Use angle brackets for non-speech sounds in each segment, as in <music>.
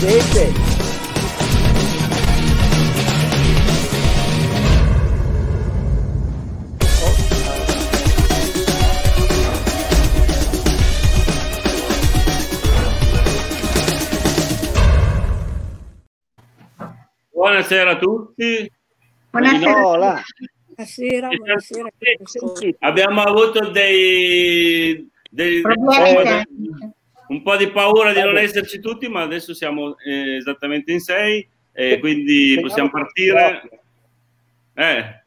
Vedete? Buonasera a tutti. Buonasera. Buonasera, buonasera. Abbiamo avuto dei, dei, Problemi un po' di paura di non esserci tutti, ma adesso siamo eh, esattamente in sei e quindi possiamo partire. Eh,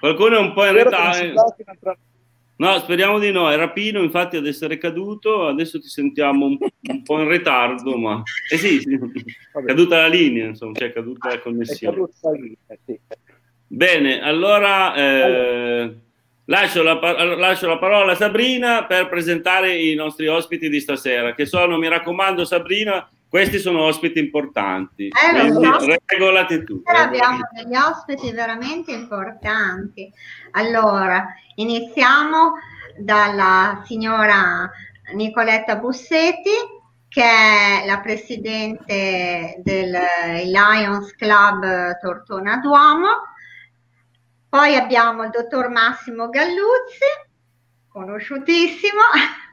qualcuno è un po' in ritardo. No, speriamo di no. Era Pino, infatti, ad essere caduto. Adesso ti sentiamo un, un po' in ritardo, ma eh sì, sì. è caduta la linea, insomma, cioè è caduta la connessione. Bene, allora eh, lascio, la, lascio la parola a Sabrina per presentare i nostri ospiti di stasera, che sono, mi raccomando, Sabrina, questi sono ospiti importanti. Eh, lo so. regolati tu. Abbiamo degli ospiti veramente importanti. Allora, iniziamo dalla signora Nicoletta Bussetti, che è la presidente del Lions Club Tortona Duomo. Poi abbiamo il dottor Massimo Galluzzi, conosciutissimo,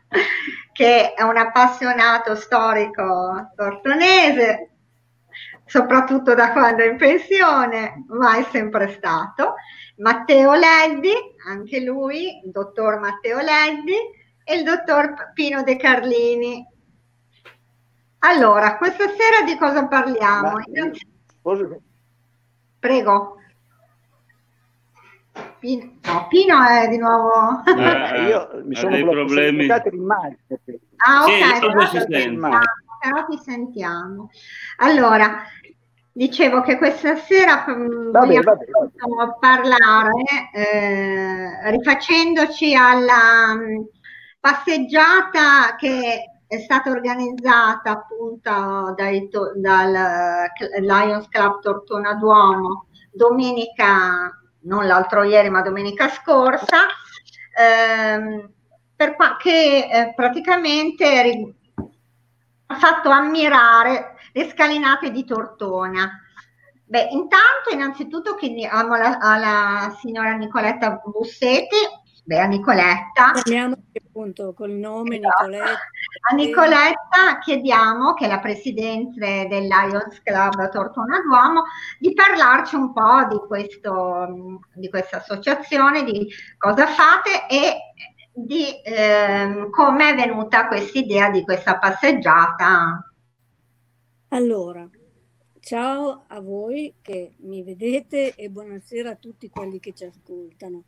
<laughs> che è un appassionato storico tortonese, soprattutto da quando è in pensione, ma è sempre stato. Matteo Leddi, anche lui, il dottor Matteo Leddi, e il dottor Pino De Carlini. Allora, questa sera di cosa parliamo? Ma- Posso- Prego. Pino, no, Pino è di nuovo... Eh, <laughs> io mi sono dei problemi. Ah, Sì, ok, io però ti, sentiamo, però ti sentiamo. Allora, dicevo che questa sera mm, Vabbè, vogliamo vabbè, vabbè. parlare, eh, rifacendoci alla mm, passeggiata che è stata organizzata appunto dai dal eh, Lions Club Tortona Duomo domenica, non l'altro ieri, ma domenica scorsa, ehm, per qua- che eh, praticamente ri- ha fatto ammirare le scalinate di Tortona. Beh, intanto, innanzitutto, chiediamo alla, alla signora Nicoletta Bussetti, beh, a Nicoletta, Parliamo appunto col nome Esatto. Nicoletta. A Nicoletta chiediamo, che è la presidente del Lions Club Tortona Duomo, di parlarci un po' di, questo, di questa associazione, di cosa fate e di ehm, come è venuta questa idea di questa passeggiata. Allora, ciao a voi che mi vedete e buonasera a tutti quelli che ci ascoltano.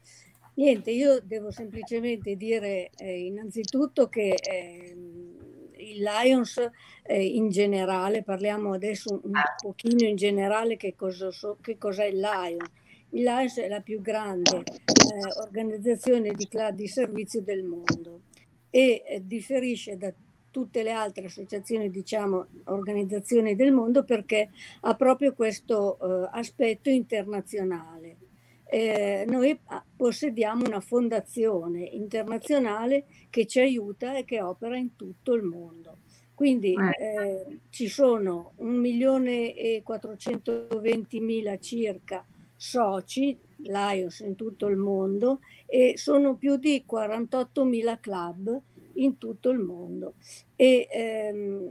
Niente, io devo semplicemente dire eh, innanzitutto che ehm, il Lions eh, in generale, parliamo adesso un pochino in generale che, cosa so- che cos'è il Lions. Il Lions è la più grande eh, organizzazione di club di servizio del mondo e eh, differisce da tutte le altre associazioni, diciamo, organizzazioni del mondo perché ha proprio questo eh, aspetto internazionale. Eh, noi possediamo una fondazione internazionale che ci aiuta e che opera in tutto il mondo. Quindi eh, ci sono 1.420.000 circa soci Lions in tutto il mondo e sono più di 48.000 club in tutto il mondo e ehm,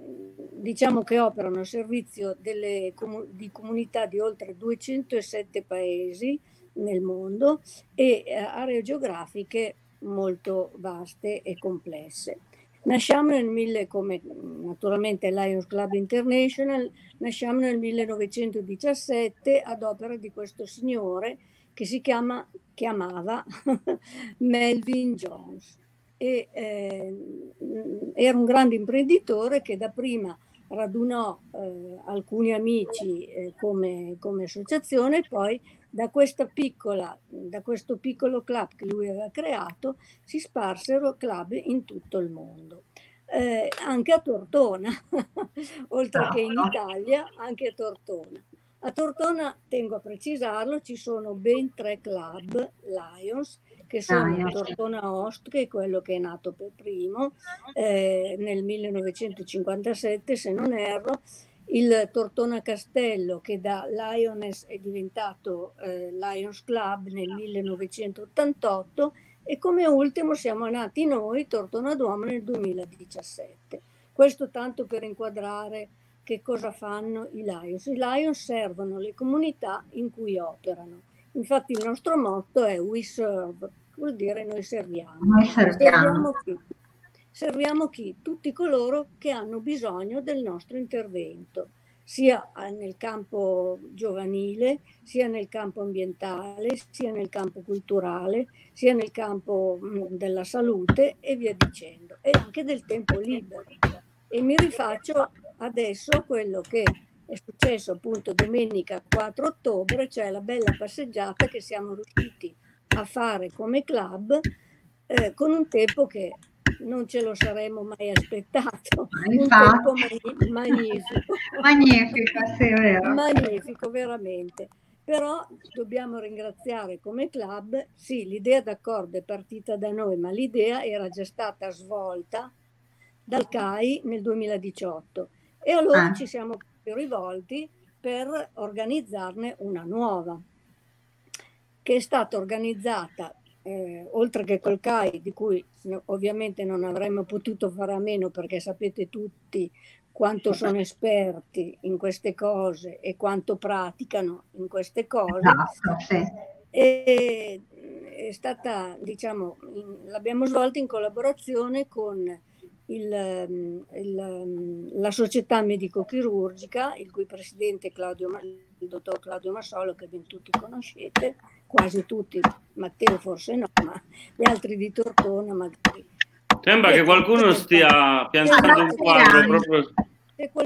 diciamo che operano a servizio delle di comunità di oltre 207 paesi nel mondo e eh, aree geografiche molto vaste e complesse. Nasciamo nel 1000 come naturalmente Lions Club International, nasciamo nel 1917 ad opera di questo signore che si chiama, chiamava <laughs> Melvin Jones e eh, era un grande imprenditore che dapprima radunò eh, alcuni amici eh, come, come associazione e poi da, questa piccola, da questo piccolo club che lui aveva creato si sparsero club in tutto il mondo. Eh, anche a Tortona, <laughs> oltre che in Italia, anche a Tortona. A Tortona, tengo a precisarlo, ci sono ben tre club Lions che sono ah, Tortona Ost, che è quello che è nato per primo eh, nel 1957, se non erro, il Tortona Castello che da Lioness è diventato eh, Lions Club nel 1988 e come ultimo siamo nati noi, Tortona Duomo, nel 2017. Questo tanto per inquadrare che cosa fanno i Lions. I Lions servono le comunità in cui operano. Infatti il nostro motto è We Serve, vuol dire noi serviamo. Noi serviamo. serviamo? Serviamo chi? Tutti coloro che hanno bisogno del nostro intervento sia nel campo giovanile, sia nel campo ambientale, sia nel campo culturale, sia nel campo della salute e via dicendo, e anche del tempo libero. E mi rifaccio adesso a quello che è successo appunto domenica 4 ottobre, cioè la bella passeggiata che siamo riusciti a fare come club eh, con un tempo che non ce lo saremmo mai aspettato. Infatti. Un magnifico. <laughs> magnifico, sì, vero. Magnifico, veramente. Però dobbiamo ringraziare come club, sì, l'idea d'accordo è partita da noi, ma l'idea era già stata svolta dal CAI nel 2018 e allora ah. ci siamo rivolti per organizzarne una nuova, che è stata organizzata eh, oltre che col CAI, di cui ovviamente non avremmo potuto fare a meno perché sapete tutti quanto <laughs> sono esperti in queste cose e quanto praticano in queste cose. Esatto, sì. e, è stata, diciamo, in, l'abbiamo svolta in collaborazione con il, il, la società medico-chirurgica, il cui presidente è Claudio, il dottor Claudio Massolo, che ben tutti conoscete, quasi tutti, Matteo forse no, ma gli altri di Tortona magari. Sembra che qualcuno stia piantando un quadro proprio...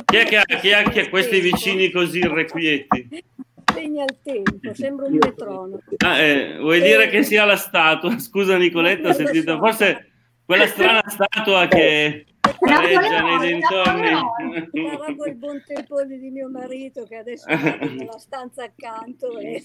Chi è che ha, chi ha, chi ha questi vicini così irrequieti? Segna il tempo, sembra un metronomo. Ah, eh, vuoi dire che sia la statua? <laughs> Scusa Nicoletta, ho sentito, forse quella strana statua che pareggia nei dintorni. Era quel buon tempo di mio marito che adesso <laughs> è nella stanza accanto. E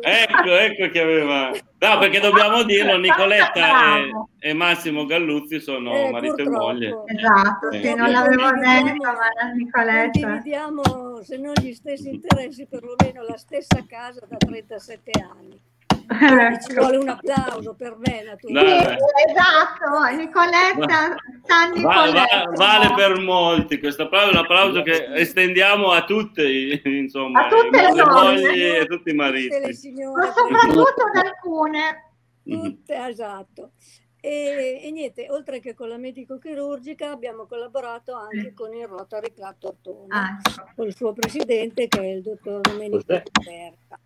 ecco, ecco che aveva. No, perché dobbiamo dirlo, Nicoletta e, e Massimo Galluzzi sono eh, marito purtroppo. e moglie. Esatto, eh, sì, non l'avevo detto, ma Nicoletta. Condividiamo, se non gli stessi interessi, perlomeno la stessa casa da 37 anni. Ecco. Ci vuole un applauso per me, naturalmente. Sì, esatto, Nicoletta, San Nicoletta. Va, vale per molti questo applauso, un applauso che estendiamo a tutte, <laughs> insomma, a tutte le mogli e tutti i mariti. Signore, Ma soprattutto ad alcune. Tutte, esatto. E, e, niente, oltre che con la medico-chirurgica abbiamo collaborato anche con il Rotary Club Tortona, ah. con il suo presidente che è il dottor Domenico Berta.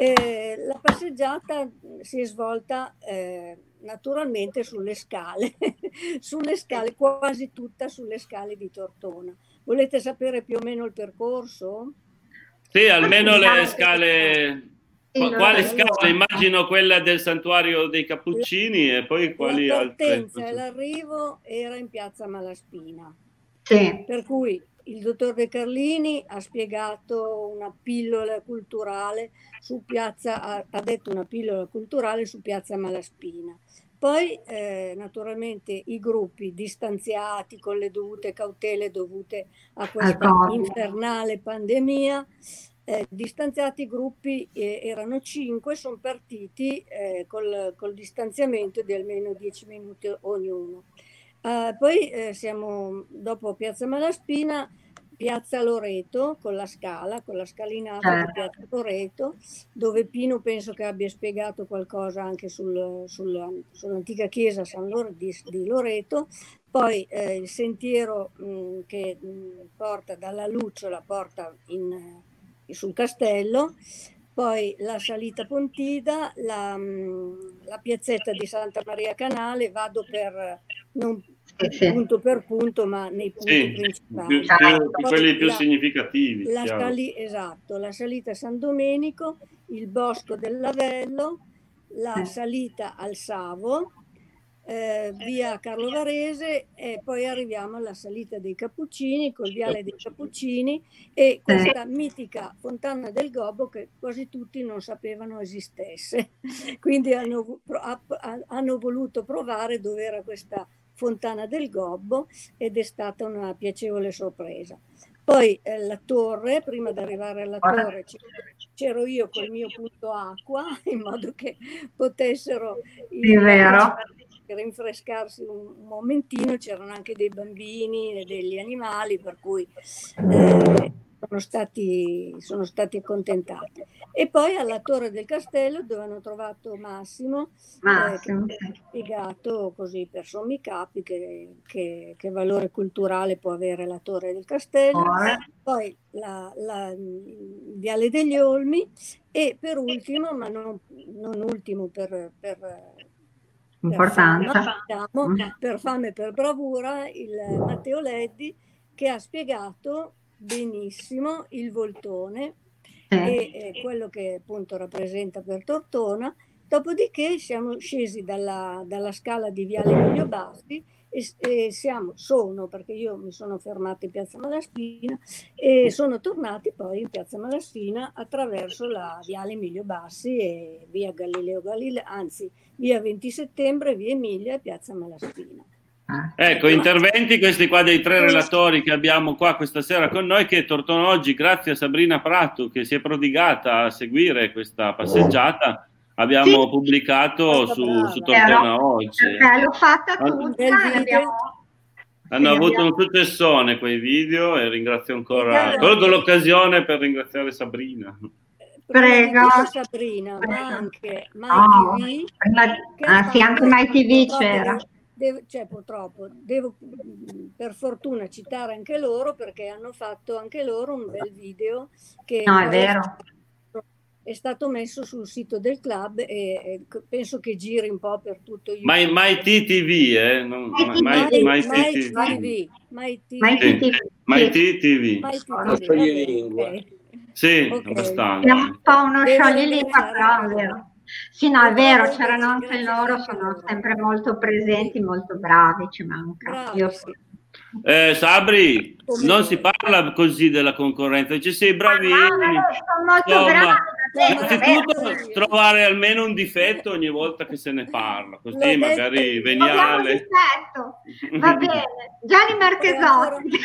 Eh, la passeggiata si è svolta eh, naturalmente sulle scale, <laughs> sulle scale, quasi tutta sulle scale di Tortona. Volete sapere più o meno il percorso? Sì, almeno le scale. Quali scale? Immagino quella del santuario dei Cappuccini e poi quali altre? La partenza e l'arrivo era in piazza Malaspina. Sì. Per cui il dottor De Carlini ha spiegato una pillola culturale su piazza, ha, detto una pillola culturale su piazza Malaspina. Poi eh, naturalmente i gruppi distanziati con le dovute cautele dovute a questa infernale pandemia, eh, distanziati i gruppi eh, erano cinque, sono partiti eh, col, col distanziamento di almeno dieci minuti ognuno. Uh, poi eh, siamo dopo Piazza Malaspina, Piazza Loreto con la scala, con la scalinata di certo. Piazza Loreto, dove Pino penso che abbia spiegato qualcosa anche sul, sul, sull'antica chiesa San Lore, di, di, Loreto. Poi eh, il sentiero mh, mm, che mh, mm, porta dalla Lucciola, porta in, eh, sul castello, poi la salita Pontida, la, mm, la, piazzetta di Santa Maria Canale, vado per non sì. punto per punto, ma nei punti sì, principali. Più, più, quelli più la, significativi. La sali, esatto, la salita San Domenico, il bosco del Lavello, la salita al Savo, eh, via Carlo Varese e poi arriviamo alla salita dei Cappuccini col viale dei Cappuccini e questa mitica fontana del Gobbo che quasi tutti non sapevano esistesse. <laughs> Quindi hanno, hanno voluto provare dove era questa fontana del Gobbo ed è stata una piacevole sorpresa. Poi eh, la torre, prima di arrivare alla torre c'ero io col mio punto acqua <laughs> in modo che potessero i, rinfrescarsi un momentino, c'erano anche dei bambini e degli animali, per cui eh, stati, sono stati accontentati. E poi alla Torre del Castello dove hanno trovato Massimo, Massimo. Eh, che ha spiegato così per sommi capi che, che, che, valore culturale può avere la Torre del Castello, oh. poi la, la, il Viale degli Olmi e per ultimo, ma non, non ultimo per, per importanza. Per fame, diciamo, mm. per fame e per bravura, il Matteo Leddi che ha spiegato benissimo il voltone eh. e eh, quello che appunto rappresenta per Tortona. Dopodiché siamo scesi dalla, dalla scala di Viale Emilio Bassi e, e, siamo, sono, perché io mi sono fermata in Piazza Malaspina e sono tornati poi in Piazza Malaspina attraverso la Viale Emilio Bassi e via Galileo Galileo, anzi via 20 settembre, via Emilia e Piazza Malaspina. Ecco, interventi questi qua dei tre relatori che abbiamo qua questa sera con noi, che tornano oggi, grazie a Sabrina Prato che si è prodigata a seguire questa passeggiata, abbiamo sì. pubblicato su, su Tortona oggi. Eh, l'ho fatta tutta, hanno avuto un successone quei video e ringrazio ancora, colgo l'occasione per ringraziare Sabrina. Prego. Sabrina, ma anche MyTV. Oh, ah, sì, anche MyTV c'era. Devo, cioè, purtroppo, devo per fortuna citare anche loro perché hanno fatto anche loro un bel video che no, è vero è stato messo sul sito del club e, e penso che giri un po' per tutto il My, my TTV, eh? Non, my, my, my, my TTV. My TTV. My TTV. Sì, okay. abbastanza. È un po' uno scioglilingua, però Sì, no, è vero, c'erano anche loro, sono sempre molto presenti, molto bravi, ci manca. Io sì. Eh, Sabri, non si parla così della concorrenza, ci sei bravini. No, no, sono molto bravi Innanzitutto trovare almeno un difetto ogni volta che se ne parla, così magari detto. veniale. Va <laughs> bene, Gianni Marchesotti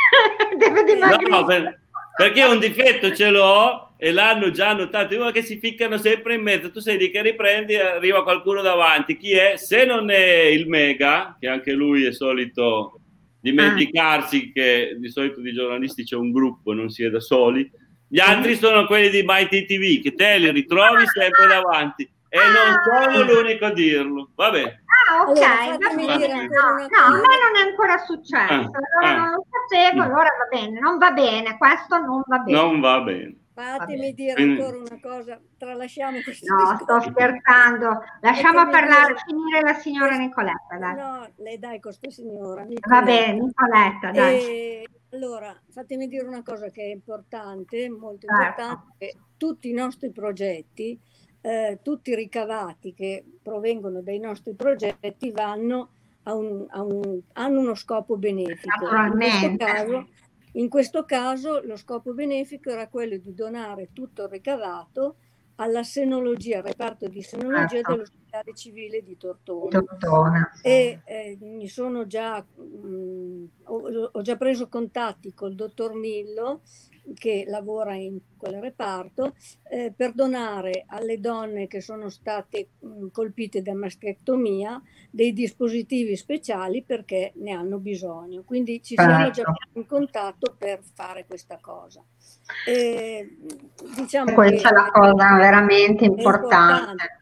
<laughs> deve dimagrire. No, per, perché un difetto ce l'ho e l'hanno già notato, uno che si ficcano sempre in mezzo, tu sei lì che riprendi e arriva qualcuno davanti, chi è? Se non è il Mega, che anche lui è solito dimenticarsi ah. che di solito di giornalisti c'è un gruppo, non si è da soli, gli altri sono quelli di Mighty TV, che te li ritrovi sempre davanti. E non ah. sono l'unico a dirlo. Vabbè. Ah, ok. Allora, no, no, a me non è ancora successo. Ah, allora ah. non lo sapevo, allora va bene. Non va bene, questo non va bene. Non va bene. Fatemi dire Quindi... ancora una cosa, tralasciamo questo No, discorso. sto scherzando. Lasciamo parlare, dire... finire la signora Nicoletta. Dai. No, lei dai con questa signora. Nicoletta. Va bene, Nicoletta, dai. E allora, fatemi dire una cosa che è importante, molto certo. importante, tutti i nostri progetti, eh, tutti i ricavati che provengono dai nostri progetti vanno a un, a un, hanno uno scopo benefico. In questo, caso, in questo caso lo scopo benefico era quello di donare tutto il ricavato alla senologia, al reparto di senologia certo. dell'ospedale civile di Tortona. Tortona. E eh, mi sono già, mh, mm, ho, ho, già preso contatti col dottor Millo che lavora in quel reparto eh, per donare alle donne che sono state mh, colpite da mastectomia dei dispositivi speciali perché ne hanno bisogno. Quindi ci siamo già certo. in contatto per fare questa cosa. E, diciamo Questa è la cosa veramente importante. importante.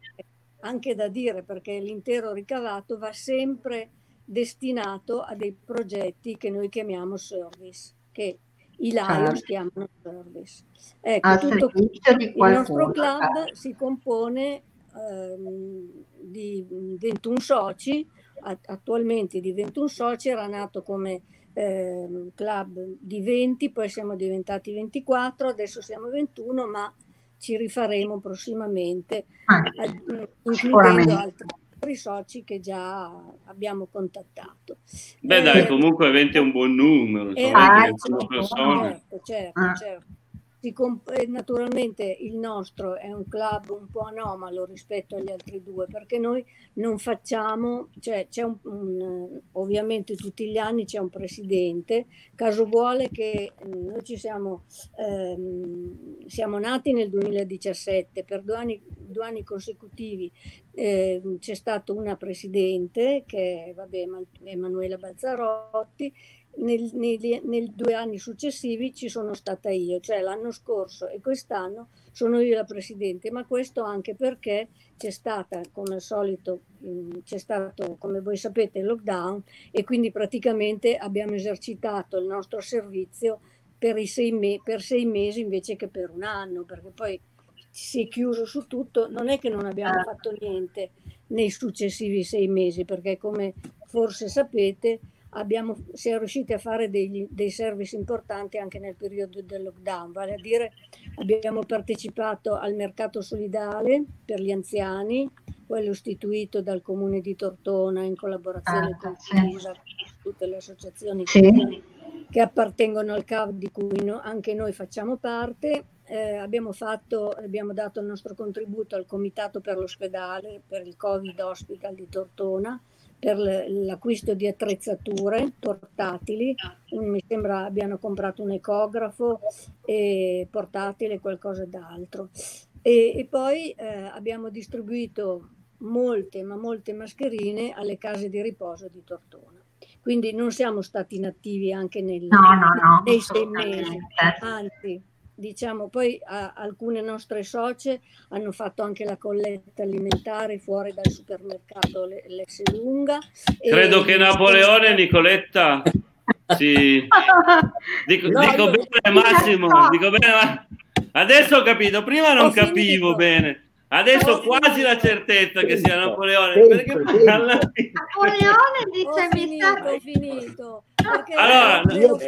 Anche da dire perché l'intero ricavato va sempre destinato a dei progetti che noi chiamiamo service, che i Lions certo. chiamano service. Ecco, tutto il nostro club certo. si compone ehm, di 21 soci, attualmente di 21 soci, era nato come eh, club di 20, poi siamo diventati 24, adesso siamo 21, ma ci rifaremo prossimamente, ah, includendo altri, altri soci che già abbiamo contattato. Beh, dai, eh, comunque 20 è un buon numero. Eh, ah, certo, certo, ah. certo comp- eh, naturalmente il nostro è un club un po' anomalo rispetto agli altri due perché noi non facciamo, cioè c'è un, un, ovviamente tutti gli anni c'è un presidente, caso vuole che mm, noi ci siamo, ehm, siamo nati nel 2017, per due anni, due anni consecutivi eh, c'è stata una presidente che è vabbè, Emanuela Balzarotti nel, nei, nei, due anni successivi ci sono stata io, cioè l'anno scorso e quest'anno sono io la presidente, ma questo anche perché c'è stata, come al solito, c'è stato, come voi sapete, il lockdown e quindi praticamente abbiamo esercitato il nostro servizio per, sei, me- per sei mesi invece che per un anno, perché poi si è chiuso su tutto, non è che non abbiamo fatto niente nei successivi sei mesi, perché come forse sapete abbiamo, siamo riusciti a fare degli, dei service importanti anche nel periodo del lockdown, vale a dire abbiamo partecipato al mercato solidale per gli anziani, quello istituito dal comune di Tortona in collaborazione ah, con CISA, tutte le associazioni sì. che appartengono al CAV di cui no, anche noi facciamo parte. Eh, abbiamo, fatto, abbiamo dato il nostro contributo al comitato per l'ospedale, per il Covid Hospital di Tortona, per l'acquisto di attrezzature portatili, mi sembra abbiano comprato un ecografo e portatile e qualcosa d'altro. E, e poi eh, abbiamo distribuito molte, ma molte mascherine alle case di riposo di Tortona. Quindi non siamo stati inattivi anche nel, no, no, no, nei sei mesi, anzi diciamo, poi a, alcune nostre socie hanno fatto anche la colletta alimentare fuori dal supermercato Lesse Lunga. Credo che Napoleone, Nicoletta, sì. <laughs> dico, no, dico bene Massimo, dico bene, adesso ho capito, prima non ho capivo finito. bene. Adesso ho quasi la certezza che sia Napoleone. Perché Napoleone dice mi sta... Ho finito. Allora, io,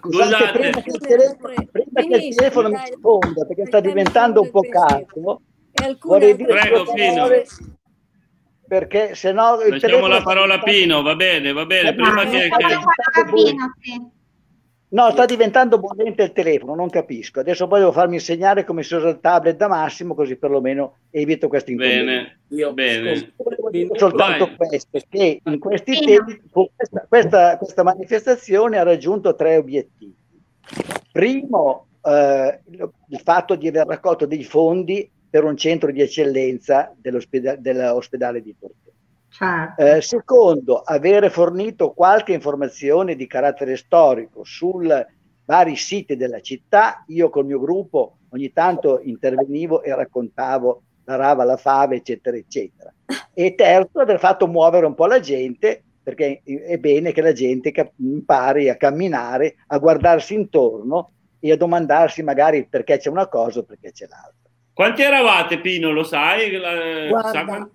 Scusate, prima che il telefono, prima che il telefono mi risponda, perché sta diventando un po' carico, vorrei dire Prego, Pino. Perché se no... Lasciamo la parola a Pino, va bene, va bene. Prima che... che... No, sta diventando bollente il telefono, non capisco. Adesso poi devo farmi insegnare come si usa il tablet da Massimo, così perlomeno evito questi inconvenienti. Bene, Io bene. Soltanto Vai. questo, che in questi tempi questa, questa, questa, manifestazione ha raggiunto tre obiettivi. Primo, eh, il fatto di aver raccolto dei fondi per un centro di eccellenza dell'ospedale, dell'ospedale di Torino. Certo. Eh, secondo, avere fornito qualche informazione di carattere storico sui vari siti della città, io col mio gruppo ogni tanto intervenivo e raccontavo la rava, la fave, eccetera, eccetera. E terzo, aver fatto muovere un po' la gente, perché è bene che la gente impari a camminare, a guardarsi intorno e a domandarsi magari perché c'è una cosa o perché c'è l'altra. Quanti eravate, Pino? Lo sai? Guarda,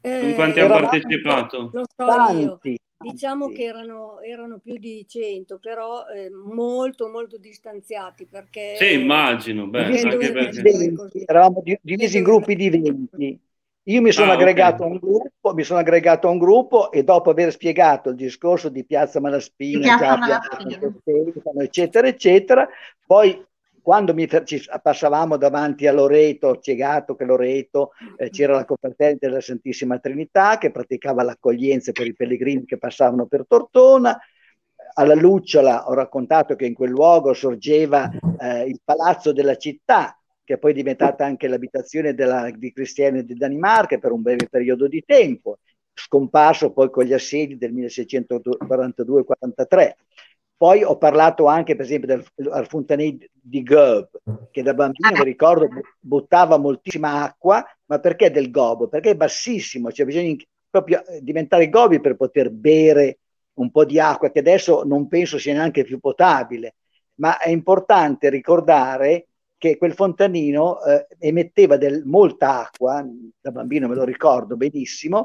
eh, in quanti hanno partecipato? Tanti. Diciamo che erano, erano, più di 100, però eh, molto molto distanziati perché... Sì, immagino. Beh, perché... Eravamo divisi in gruppi di 20. Io mi sono, ah, aggregato okay. gruppo, mi sono aggregato a un gruppo e dopo aver spiegato il discorso di Piazza Malaspina, Piazza Malaspina. eccetera, eccetera, poi quando mi, ci passavamo davanti a Loreto, ho spiegato che Loreto eh, c'era la confraternita della Santissima Trinità che praticava l'accoglienza per i pellegrini che passavano per Tortona. Alla Lucciola ho raccontato che in quel luogo sorgeva eh, il palazzo della città, che poi è diventata anche l'abitazione della, di cristiani di Danimarca per un breve periodo di tempo, scomparso poi con gli assedi del 1642-43. Poi ho parlato anche, per esempio, del, Fontanè di Gob, che da bambino, mi ricordo, buttava moltissima acqua, ma perché del gobo? Perché è bassissimo, cioè bisogna proprio eh, diventare gobi per poter bere un po' di acqua, che adesso non penso sia neanche più potabile, ma è importante ricordare che quel fontanino eh, emetteva del, molta acqua, da bambino me lo ricordo benissimo,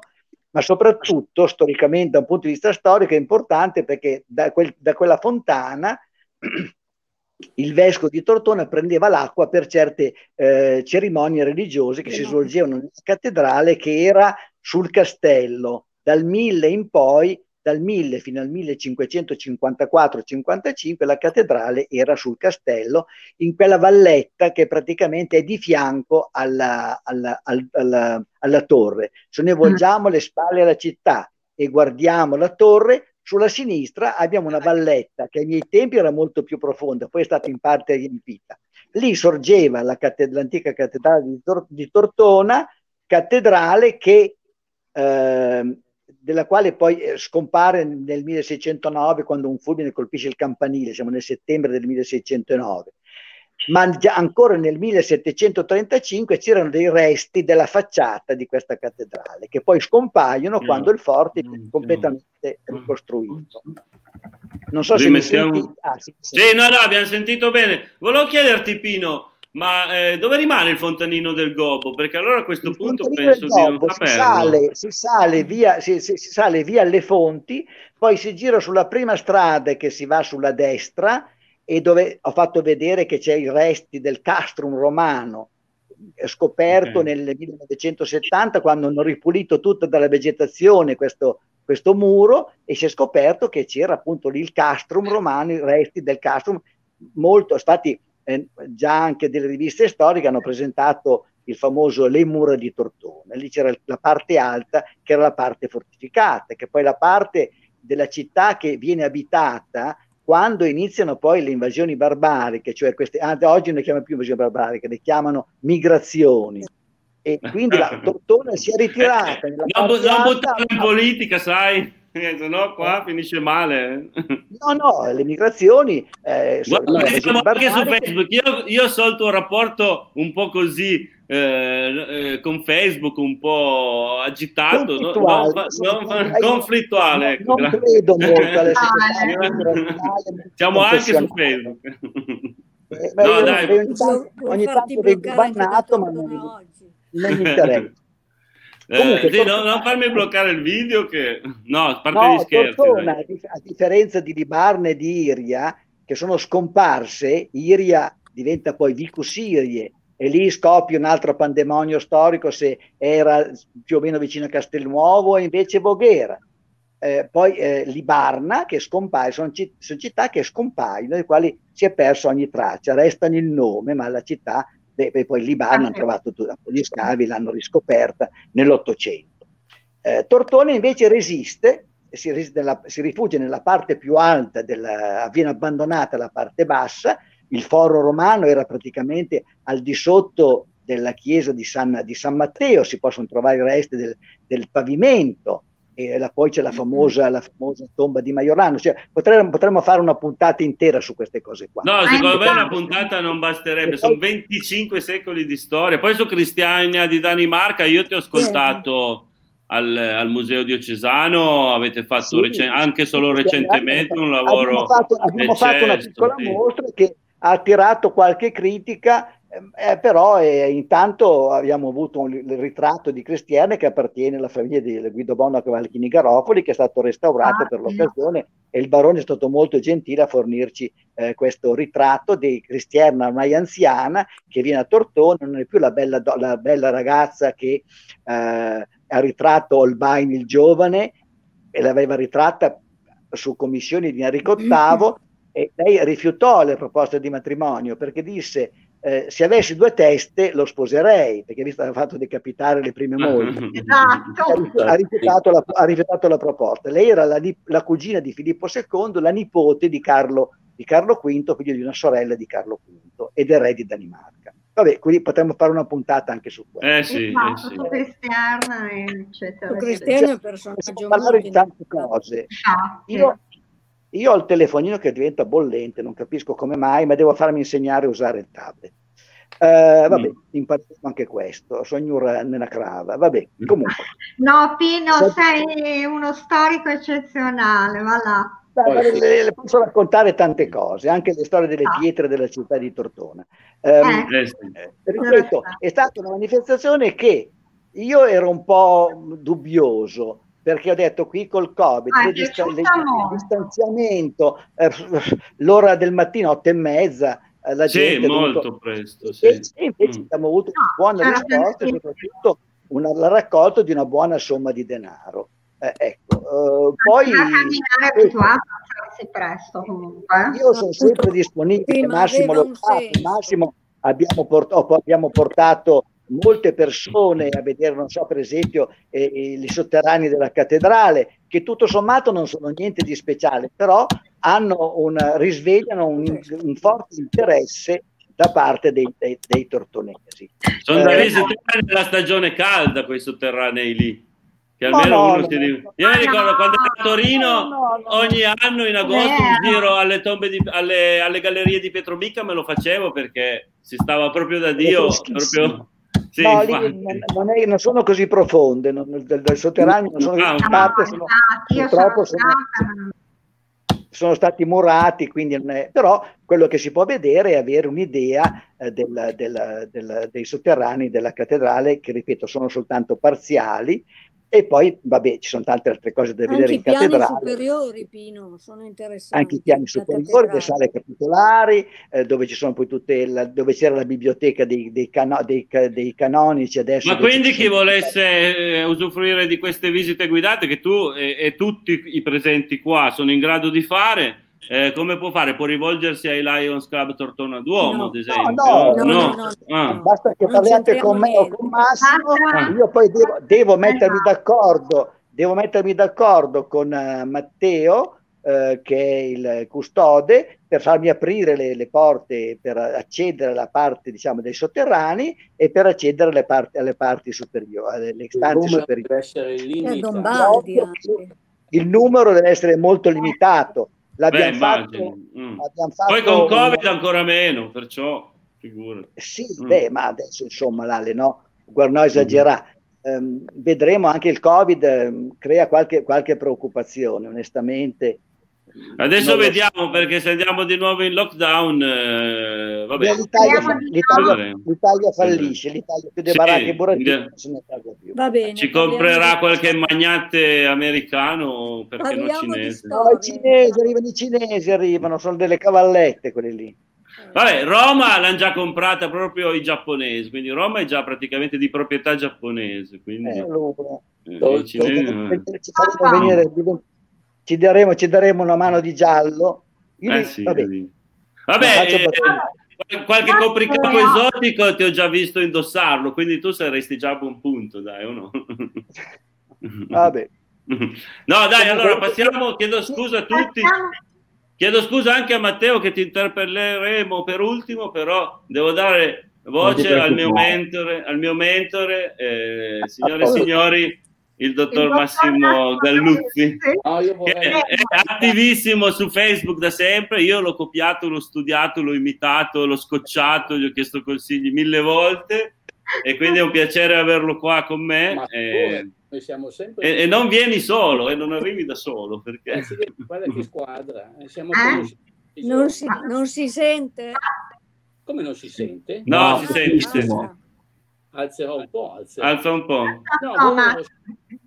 ma soprattutto storicamente da un punto di vista storico è importante perché da, quel, da quella fontana <clears throat> il vescovo di Tortona prendeva l'acqua per certe eh, cerimonie religiose che si svolgevano nella cattedrale che era sul castello. Dal 1000 in poi, dal 1000 fino al 1554-55, la cattedrale era sul castello, in quella valletta che praticamente è di fianco alla, alla, alla, alla torre. Se noi volgiamo le spalle alla città e guardiamo la torre, sulla sinistra abbiamo una valletta che ai miei tempi era molto più profonda, poi è stata in parte riempita. Lì sorgeva la catted- l'antica cattedrale di, Tor- di, Tortona, cattedrale che, eh, della quale poi eh, scompare nel 1609 quando un fulmine colpisce il campanile, siamo nel settembre del 1609 ma già ancora nel 1735 c'erano dei resti della facciata di questa cattedrale che poi scompaiono quando il forte è completamente ricostruito. Non so se mi senti... ah, sì, sì. sì, no, no, abbiamo sentito bene. Volevo chiederti, Pino, ma eh, dove rimane il fontanino del Gobbo? Perché allora a questo il punto penso di non si sale, si, sale via, si, si, si sale via alle fonti, poi si gira sulla prima strada che si va sulla destra e dove ho fatto vedere che c'è i resti del castrum romano scoperto okay. nel 1970 quando hanno ripulito tutta dalla vegetazione questo, questo muro e si è scoperto che c'era appunto lì il castrum romano, i resti del castrum molto, infatti eh, già anche delle riviste storiche hanno presentato il famoso Le mura di Tortone, lì c'era la parte alta che era la parte fortificata, che poi la parte della città che viene abitata quando iniziano poi le invasioni barbariche, cioè queste, ah, oggi non le chiamano più invasioni barbariche, le chiamano migrazioni. E quindi la <laughs> Tortona si è ritirata. Non, non buttare in politica, sai? Eh, se no qua finisce male. No, no, le migrazioni... Eh, Guarda, diciamo anche su Facebook, io, io so il tuo rapporto un po' così eh, eh, con Facebook un po' agitato, conflittuale, no, no, no, conflittuale. Ecco. Non credo molto <laughs> alle Siamo anche su Facebook. Eh, beh, no, dai. Ogni tanto, ogni tanto vengo bannato, ma non, non mi interessa. Eh, sì, no, non farmi bloccare il video che... No, a parte no, gli scherzi. Tortona, a differenza di Libarne e di Iria, che sono scomparse, Iria diventa poi Vicus Irie, e lì scoppia un altro pandemonio storico se era più o meno vicino a Castelnuovo e invece Voghera. Eh, poi eh, Libarna che scompare, sono, citt- sono, città che scompaiono, delle quali si è perso ogni traccia, restano il nome, ma la città, beh, poi Libarna hanno trovato gli scavi, l'hanno riscoperta nell'Ottocento. Eh, Tortone invece resiste, si, nella, si, rifugia nella parte più alta, della, viene abbandonata la parte bassa, il foro romano era praticamente al di sotto della chiesa di San, di San Matteo, si possono trovare i resti del, del pavimento, e la, poi c'è la famosa, la famosa, tomba di Maiorano. Cioè, potremmo, potremmo, fare una puntata intera su queste cose qua. No, secondo me una puntata non basterebbe, sono 25 secoli di storia. Poi su Cristiania di Danimarca, io ti ho ascoltato al, al Museo Diocesano, avete fatto sì, recen- anche solo recentemente un lavoro. Abbiamo fatto, abbiamo fatto una piccola sì. mostra che ha attirato qualche critica, eh, però eh, intanto abbiamo avuto un, il ritratto di Cristiane che appartiene alla famiglia di Guido Bono Cavalchini Garofoli che è stato restaurato ah, per l'occasione e il barone è stato molto gentile a fornirci eh, questo ritratto di Cristiana ormai anziana che viene a Tortona, non è più la bella, la bella ragazza che eh, ha ritratto Holbein il giovane e l'aveva ritratta su commissioni di Enrico <clears throat> VIII e lei rifiutò le proposte di matrimonio perché disse eh, se avessi due teste lo sposerei perché visto che aveva fatto decapitare le prime mogli <laughs> esatto. ha, rifiutato la, ha, rifiutato la, proposta lei era la, la, cugina di Filippo II la nipote di Carlo, di Carlo V figlio di una sorella di Carlo V ed è re di Danimarca Vabbè, quindi potremmo fare una puntata anche su questo. Eh sì, eh sì. Cristiana, eccetera. Cristiano è un personaggio cioè, parlare di tante cose. Io, io ho il telefonino che diventa bollente, non capisco come mai, ma devo farmi insegnare a usare il tablet. Uh, vabbè, mm. impareremo anche questo, sognura nella crava, vabbè, comunque. No, Pino, sei uno storico eccezionale, va là. Le, le, posso raccontare tante cose, anche le storie delle ah. pietre della città di Tortona. Um, eh. ripeto, è stata una manifestazione che io ero un po' dubbioso, perché ho detto qui col Covid, ah, il distanziamento, eh, l'ora del mattino, otto e mezza, eh, la sì, gente... molto dovuto... presto. Sì. E invece mm. abbiamo avuto una buona risposta e soprattutto una, la raccolta di una buona somma di denaro. Eh, ecco, uh, poi... presto comunque. Io sono sempre disponibile, sì, Massimo lo Massimo abbiamo, port- abbiamo portato molte persone a vedere, non so, per esempio, eh, i sotterranei della cattedrale, che tutto sommato non sono niente di speciale, però hanno un, risvegliano un, un forte interesse da parte dei, dei, dei tortonesi. Sono da eh, nella stagione calda quei sotterranei lì. Che almeno no, uno no, si no, Io mi ricordo quando ero a Torino, ogni anno in agosto un giro alle, tombe di, alle, alle gallerie di Pietromica me lo facevo perché si stava proprio da Dio. Proprio sì, no, lì non, è, non, sono così profonde, non, del, del, sotterraneo non sono, ah, parte, sono, purtroppo sono, sono, stati murati, quindi è, però quello che si può vedere è avere un'idea eh, del, del, del, dei sotterranei della cattedrale, che ripeto sono soltanto parziali, e poi, vabbè, ci sono tante altre cose da vedere in cattedrale. Anche i piani superiori, Pino, sono interessanti. Anche i piani superiori, le sale capitolari, eh, dove ci sono poi tutte, la, dove c'era la biblioteca dei, dei, cano, dei, dei canonici adesso. Ma quindi chi volesse eh, usufruire di queste visite guidate, che tu e, e tutti i presenti qua sono in grado di fare, eh, come può fare? Può rivolgersi ai Lions Club Tortona Duomo, no, ad esempio? No, no, no, no ah. basta che parliate con me o con Massimo, ah. io poi devo, devo mettermi d'accordo, devo mettermi d'accordo con uh, Matteo, uh, che è il custode, per farmi aprire le, le, porte per accedere alla parte diciamo, dei sotterranei e per accedere alle parti, alle parti superiori, alle stanze superiori. Essere il numero deve essere molto limitato L'abbiamo, Beh, fatto, mm. fatto, Poi con Covid una... ancora meno, perciò figurati. Sì, mm. beh, ma adesso insomma l'ale no, guarda, no esagerare. Mm. Um, vedremo anche il Covid um, crea qualche, qualche preoccupazione, onestamente Adesso non vediamo lo... perché se andiamo di nuovo in lockdown, eh, vabbè. L'Italia, l'Italia, l'Italia fallisce, l'Italia più dei sì, baracche burattini se ne paga più. Va bene, Ci comprerà qualche magnate americano perché non cinese. No, i cinesi arrivano, i cinesi arrivano, sono delle cavallette quelli lì. Vabbè, Roma l'hanno già comprata proprio i giapponesi, quindi Roma è già praticamente di proprietà giapponese. Quindi... Eh, allora, eh, cinesi... ci fanno venire, ci daremo, ci daremo una mano di giallo. Io eh sì, vabbè, vabbè eh, qualche copricapo esotico ti ho già visto indossarlo, quindi tu saresti già a buon punto, dai, o no? <laughs> vabbè. <laughs> No, dai, allora passiamo, chiedo scusa a tutti. Chiedo scusa anche a Matteo che ti interpelleremo per ultimo, però devo dare voce al mio mentore, al mio mentore eh, signore e signori, il dottor Massimo Galluzzi, che è attivissimo su Facebook da sempre. Io l'ho copiato, l'ho studiato, l'ho imitato, l'ho scocciato, gli ho chiesto consigli mille volte e quindi è un piacere averlo qua con me. E, sempre... e, e, non vieni solo e non arrivi da solo perché... Eh guarda che squadra, eh, siamo eh? non, si, non si sente? Come non si sente? No, no si sente alzerò un po'. Alzerò. Alza un po'. No,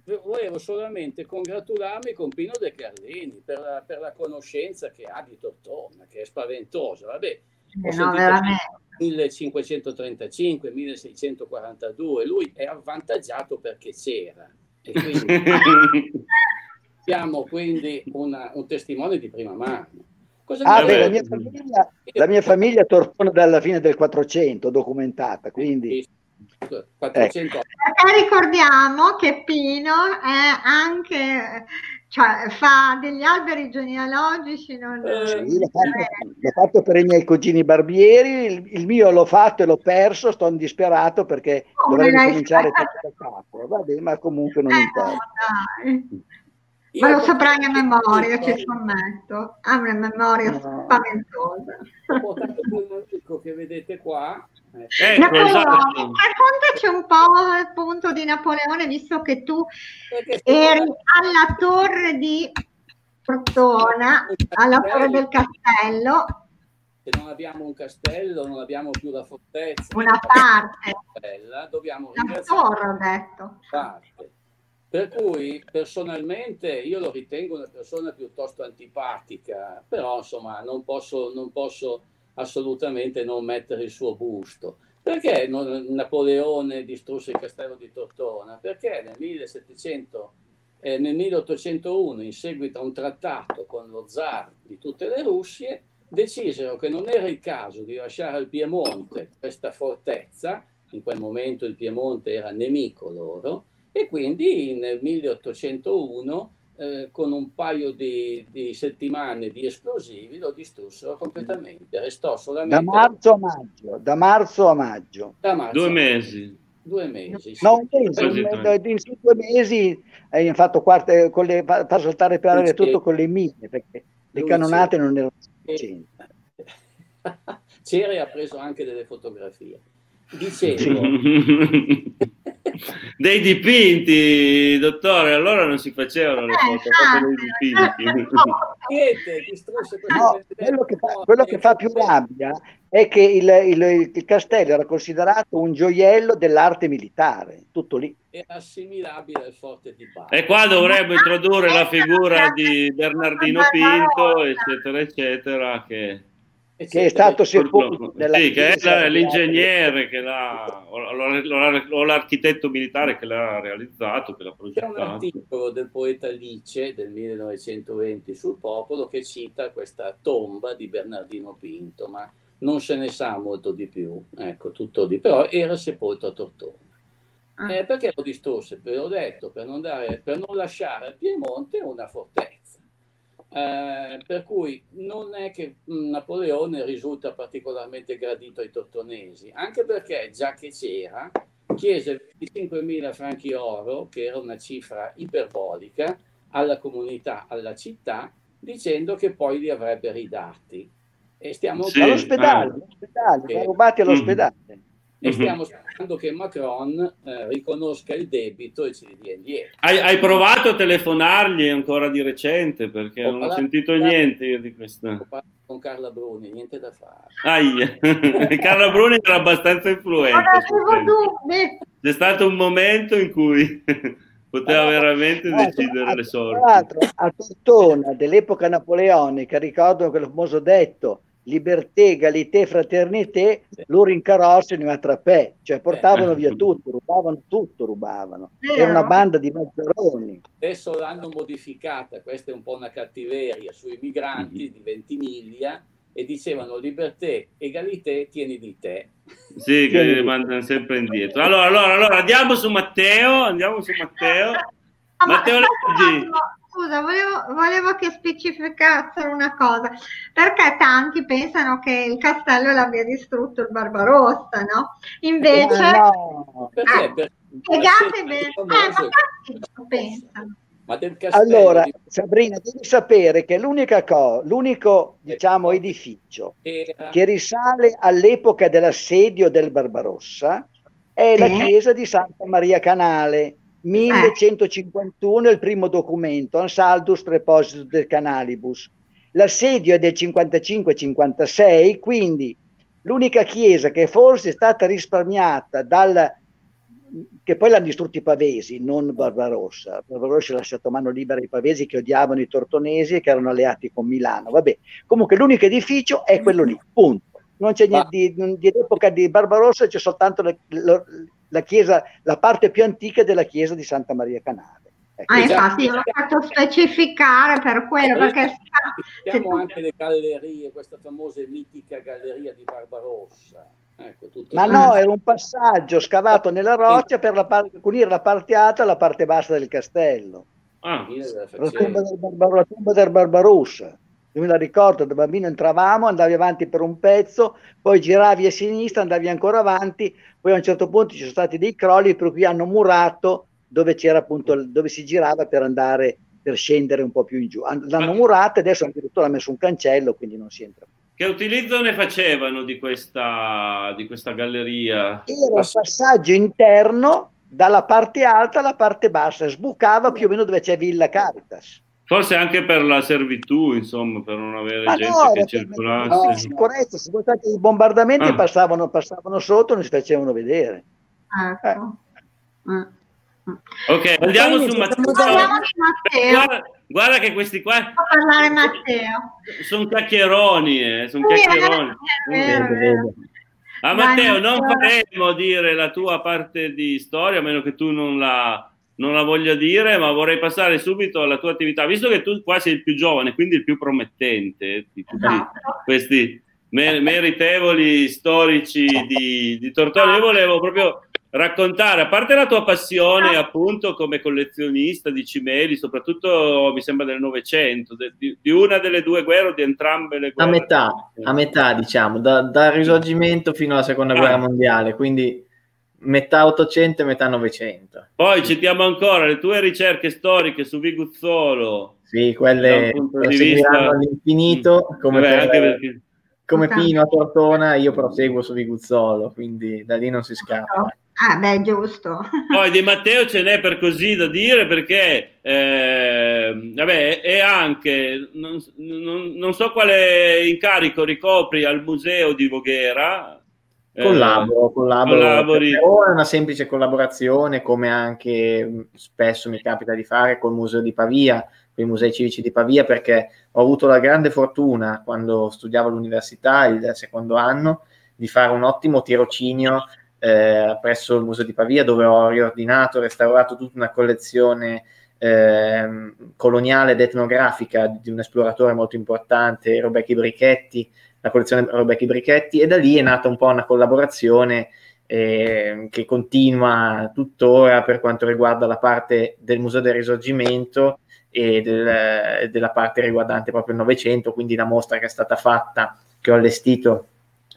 volevo, volevo, solamente congratularmi con Pino De Carlini per la, per la conoscenza che ha di Tortona, che è spaventosa. Vabbè, ho eh, no, sentito 1535, 1642, lui è avvantaggiato perché c'era. E quindi <laughs> siamo quindi una, un testimone di prima mano. Ah, beh, la, mia famiglia, la mia famiglia torna dalla fine del 400, documentata, quindi... 400. Eh. ricordiamo che Pino è anche cioè, fa degli alberi genealogici. Non... Eh, sì, l'ho, fatto, l'ho, fatto, per i miei cugini barbieri, il, il, mio l'ho fatto e l'ho perso, sto disperato perché oh, dovrei cominciare tutto da capo. Vabbè, ma comunque non eh, importa. No, ma lo saprai a memoria, ci scommetto. Ha una memoria no. spaventosa. Ho portato amico che vedete qua. Ecco, Napoleone, esatto. raccontaci un po' appunto di Napoleone, visto che tu eri alla torre di Prottona, alla torre del castello. Se non abbiamo un castello, non abbiamo più la fortezza. Una parte. Bella, dobbiamo la torre, ho detto. Parte Per cui personalmente io lo ritengo una persona piuttosto antipatica, però insomma non posso, non posso assolutamente non mettere il suo busto. Perché Napoleone distrusse il castello di Tortona? Perché nel, 1700, eh, nel 1801, in seguito a un trattato con lo zar di tutte le Russie, decisero che non era il caso di lasciare al Piemonte questa fortezza, in quel momento il Piemonte era nemico loro, e quindi nel 1801 eh, con un paio di, di, settimane di esplosivi lo distrussero completamente. Restò solamente... Da marzo a maggio. Da marzo a maggio. Marzo due mesi. Due mesi. Sì. No, un mese, in due mesi hanno fatto quarte, con le, far saltare per aria tutto con le mine, perché le cannonate non erano sufficienti. <laughs> Cere ha preso anche delle fotografie. Dicevo, dei dipinti, dottore, allora non si facevano le foto, eh, dei dipinti. no, quello, che fa, quello che fa più rabbia è che il, il, il, castello era considerato un gioiello dell'arte militare, tutto lì. È assimilabile al forte di Bari. E qua dovremmo introdurre la figura di Bernardino Pinto, eccetera, eccetera, che che è stato sepolto nella sì, che è l'ingegnere che l'ha, o, l'architetto militare che l'ha realizzato, che l'ha progettato. C'è un articolo del poeta Lice del 1920 sul popolo che cita questa tomba di Bernardino Pinto, ma non se ne sa molto di più, ecco, tutto di però era sepolto a Tortona. Ah. Eh, perché lo distorse? Ve l'ho detto, per non, dare, per non lasciare al Piemonte una fortezza eh, per cui non è che Napoleone risulta particolarmente gradito ai tortonesi, anche perché già che c'era, chiese 25.000 franchi oro, che era una cifra iperbolica, alla comunità, alla città, dicendo che poi li avrebbe ridati. E stiamo sì, all'ospedale, all'ospedale, eh, rubati all'ospedale. Mm-hmm e mhm. stiamo sperando che Macron eh, riconosca il debito e ci dia indietro. Hai, hai, provato a telefonargli ancora di recente perché ho non ho sentito niente io di questo. Con Carla Bruni, niente da fare. Ah, <laughs> Carla Bruni era abbastanza influente. C'è stato un momento in cui <laughs> poteva veramente decidere le sorti. Tra l'altro, a Tortona dell'epoca napoleonica, ricordo quel famoso detto liberté, égalité, fraternité, loro in carrozza ne attrappè, cioè portavano via tutto, rubavano tutto, rubavano. Era una banda di mazzaroni. Adesso l'hanno modificata, questa è un po' una cattiveria sui migranti mm-hmm. di Ventimiglia e dicevano liberté, egalité, tieni di te. Sì, che li mandano sempre indietro. Allora, allora, allora, andiamo su Matteo, andiamo su Matteo. <laughs> Matteo Leggi scusa, volevo, volevo, che specificassero una cosa, perché tanti pensano che il castello l'abbia distrutto il Barbarossa, no? Invece, eh, no. Eh, spiegate bene, eh, ma tanti pensano. Allora, Sabrina, devi sapere che l'unica cosa, l'unico diciamo, edificio che risale all'epoca dell'assedio del Barbarossa è la chiesa di Santa Maria Canale, 1151 è il primo documento, Ansaldus Prepositus del Canalibus. L'assedio è del 55-56, quindi l'unica chiesa che forse è stata risparmiata dal che poi l'hanno distrutti i pavesi, non Barbarossa. Barbarossa ha lasciato mano libera ai pavesi che odiavano i tortonesi e che erano alleati con Milano. Vabbè, comunque l'unico edificio è quello lì, punto. Non c'è niente di, di, di epoca di Barbarossa, c'è soltanto le, le, la, chiesa, la parte più antica della chiesa di Santa Maria Canale. Ecco. Ah, infatti l'ho fatto specificare per quello, perché abbiamo anche le gallerie, questa famosa e mitica galleria di Barbarossa. Ecco, Ma no, era un passaggio scavato nella roccia per la par- unire la parte alta alla parte bassa del castello. Ah. La tomba del, Barbar- la tomba del Barbarossa. Io me la ricordo, da bambino entravamo, andavi avanti per un pezzo, poi giravi a sinistra, andavi ancora avanti, poi a un certo punto ci sono stati dei crolli per cui hanno murato dove c'era appunto dove si girava per andare per scendere un po' più in giù. L'hanno murata e adesso addirittura hanno messo un cancello, quindi non si entra più. Che utilizzo ne facevano di questa, di questa galleria? Era un passaggio interno dalla parte alta alla parte bassa, sbucava più o meno dove c'è Villa Caritas. Forse anche per la servitù, insomma, per non avere Ma gente no, che circolasse. No, sicurezza, stati i bombardamenti ah. passavano, passavano, sotto e non si facevano vedere. Ecco. Eh. Ok, andiamo su Matteo. Matteo. Guarda, guarda, che questi qua parlare Matteo. sono chiacchieroni, eh, sono chiacchieroni. Ah, Matteo, non faremo dire la tua parte di storia, a meno che tu non la, non la voglia dire, ma vorrei passare subito alla tua attività, visto che tu qua sei il più giovane, quindi il più promettente di tutti esatto. questi meritevoli storici di, di Tortona. Io volevo proprio raccontare, a parte la tua passione appunto come collezionista di cimeli, soprattutto mi sembra del Novecento, di, di, una delle due guerre o di entrambe le guerre. A metà, a metà diciamo, da, dal risorgimento fino alla seconda ah. guerra mondiale, quindi metà 800 e metà 900. Poi citiamo ancora le tue ricerche storiche su Viguzzolo. Sì, quelle di vista... all'infinito, mm. come, Vabbè, per, perché... come Pino a Tortona, io proseguo su Viguzzolo, quindi da lì non si scappa. Ah, beh, giusto. <laughs> Poi di Matteo ce n'è per così da dire perché, eh, vabbè, è anche, non, non, non, so quale incarico ricopri al museo di Voghera. Eh, collaboro, collaboro. Collabori. è una semplice collaborazione, come anche spesso mi capita di fare col Museo di Pavia, con i musei civici di Pavia, perché ho avuto la grande fortuna, quando studiavo all'università, il secondo anno, di fare un ottimo tirocinio eh, presso il Museo di Pavia, dove ho riordinato, restaurato tutta una collezione eh, coloniale ed etnografica di un esploratore molto importante, Robecchi Brichetti, la collezione Robecchi Brichetti, e da lì è nata un po' una collaborazione eh, che continua tuttora per quanto riguarda la parte del Museo del Risorgimento e del, della parte riguardante proprio il Novecento, quindi la mostra che è stata fatta, che ho allestito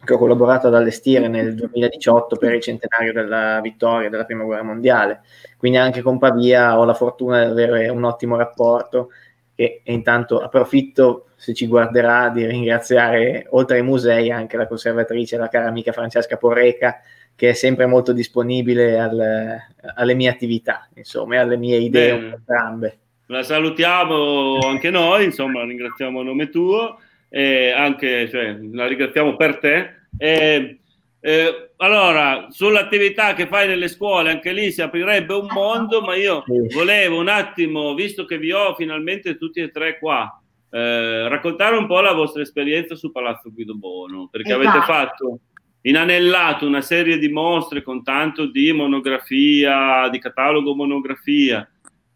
che ho collaborato ad allestire nel 2018 per il centenario della vittoria della prima guerra mondiale. Quindi anche con Pavia ho la fortuna di avere un ottimo rapporto e, e intanto approfitto, se ci guarderà, di ringraziare oltre ai musei anche la conservatrice, la cara amica Francesca Porreca, che è sempre molto disponibile al, alle mie attività, insomma, e alle mie idee entrambe. La salutiamo anche noi, insomma, ringraziamo a nome tuo eh, anche, cioè, la ringraziamo per te. Eh, eh, allora, sull'attività che fai nelle scuole, anche lì si aprirebbe un mondo, ma io volevo un attimo, visto che vi ho finalmente tutti e tre qua, eh, raccontare un po' la vostra esperienza su Palazzo Guido Bono, perché esatto. avete fatto inanellato una serie di mostre con tanto di monografia, di catalogo monografia,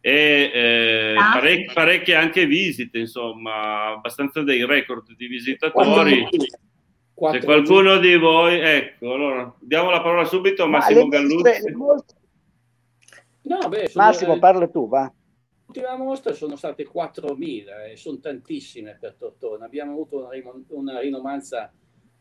e eh, ah. parec- parecchie anche visite, insomma, abbastanza dei record di visitatori. Se qualcuno di voi, ecco, allora diamo la parola subito a Massimo Galluzzi. No, beh, Massimo, le... parla tu, va. L'ultima mostra sono state 4.000 e sono tantissime per Tortona. Abbiamo avuto una, una rinomanza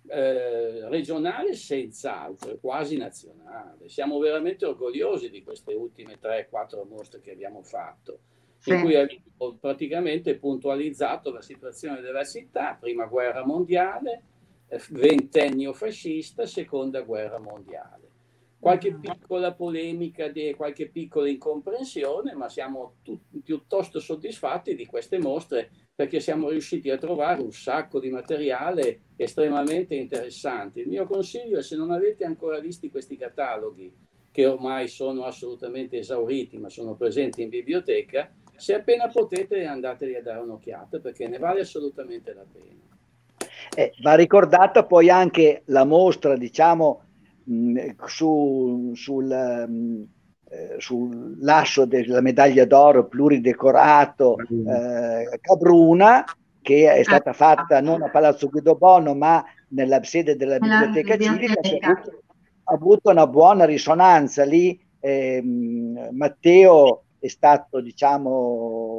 eh, regionale senz'altro, quasi nazionale. Siamo veramente orgogliosi di queste ultime 3-4 mostre che abbiamo fatto, sì. in cui abbiamo praticamente puntualizzato la situazione della città, prima guerra mondiale, eh, ventennio fascista, seconda guerra mondiale. Qualche mm. piccola polemica, qualche piccola incomprensione, ma siamo tut- piuttosto soddisfatti di queste mostre perché siamo riusciti a trovare un sacco di materiale estremamente interessante. Il mio consiglio è se non avete ancora visto questi cataloghi, che ormai sono assolutamente esauriti, ma sono presenti in biblioteca, se appena potete andateli a dare un'occhiata, perché ne vale assolutamente la pena. Eh, va ricordata poi anche la mostra, diciamo, mh, su, sul... Mh, eh, sull'ascio della medaglia d'oro pluridecorato eh, Cabruna, che è stata fatta non a Palazzo Guido Bono, ma nella sede della Biblioteca Civica, ha avuto, ha avuto una buona risonanza lì. Eh, Matteo è stato, diciamo,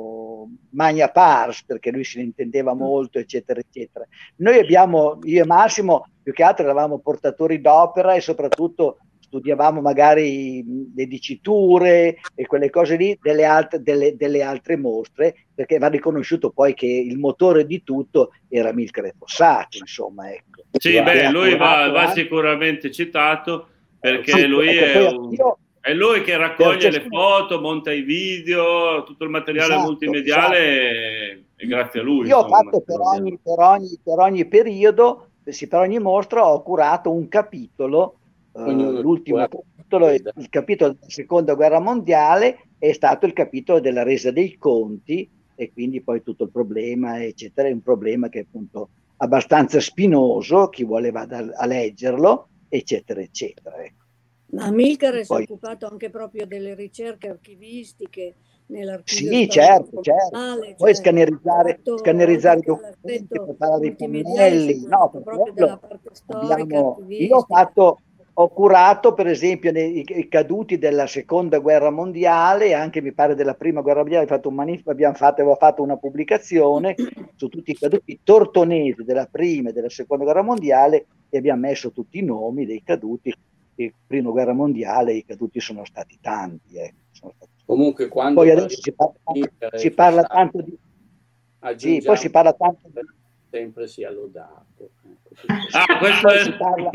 magna pars, perché lui se ne intendeva mm. molto, eccetera, eccetera. Noi abbiamo, io e Massimo, più che altro eravamo portatori d'opera e soprattutto studiavamo magari le diciture e quelle cose lì delle, alt- delle, delle, altre mostre, perché va riconosciuto poi che il motore di tutto era Milcare Fossato, insomma. Ecco. Sì, beh, lui va, va, sicuramente citato perché sì, lui ecco, è, un, io, è, lui che raccoglie le foto, monta i video, tutto il materiale esatto, multimediale esatto. e grazie a lui. Io insomma, ho fatto per ogni, per, ogni, per ogni periodo, per ogni mostra ho curato un capitolo Uh, l'ultimo, capitolo, il capitolo della seconda guerra mondiale è stato il capitolo della resa dei conti e quindi poi tutto il problema, eccetera, è un problema che è appunto abbastanza spinoso, chi vuole vada a leggerlo, eccetera, eccetera. Ecco. Ma Amilcare si è occupato anche proprio delle ricerche archivistiche nell'archivio. Sì, certo, certo. Cioè, Poi scannerizzare, fatto, scannerizzare i documenti, preparare i pannelli. No, proprio della parte storica, abbiamo, io ho fatto ho curato per esempio nei, i, caduti della seconda guerra mondiale anche mi pare della prima guerra mondiale fatto manif- abbiamo fatto, avevo fatto una pubblicazione su tutti i caduti tortonesi della prima e della seconda guerra mondiale e abbiamo messo tutti i nomi dei caduti e prima guerra mondiale i caduti sono stati tanti eh. sono stati... comunque quando poi adesso si parla, si parla tanto di sì, poi si parla tanto di sempre sia lodato Ah, questo è... si, parla,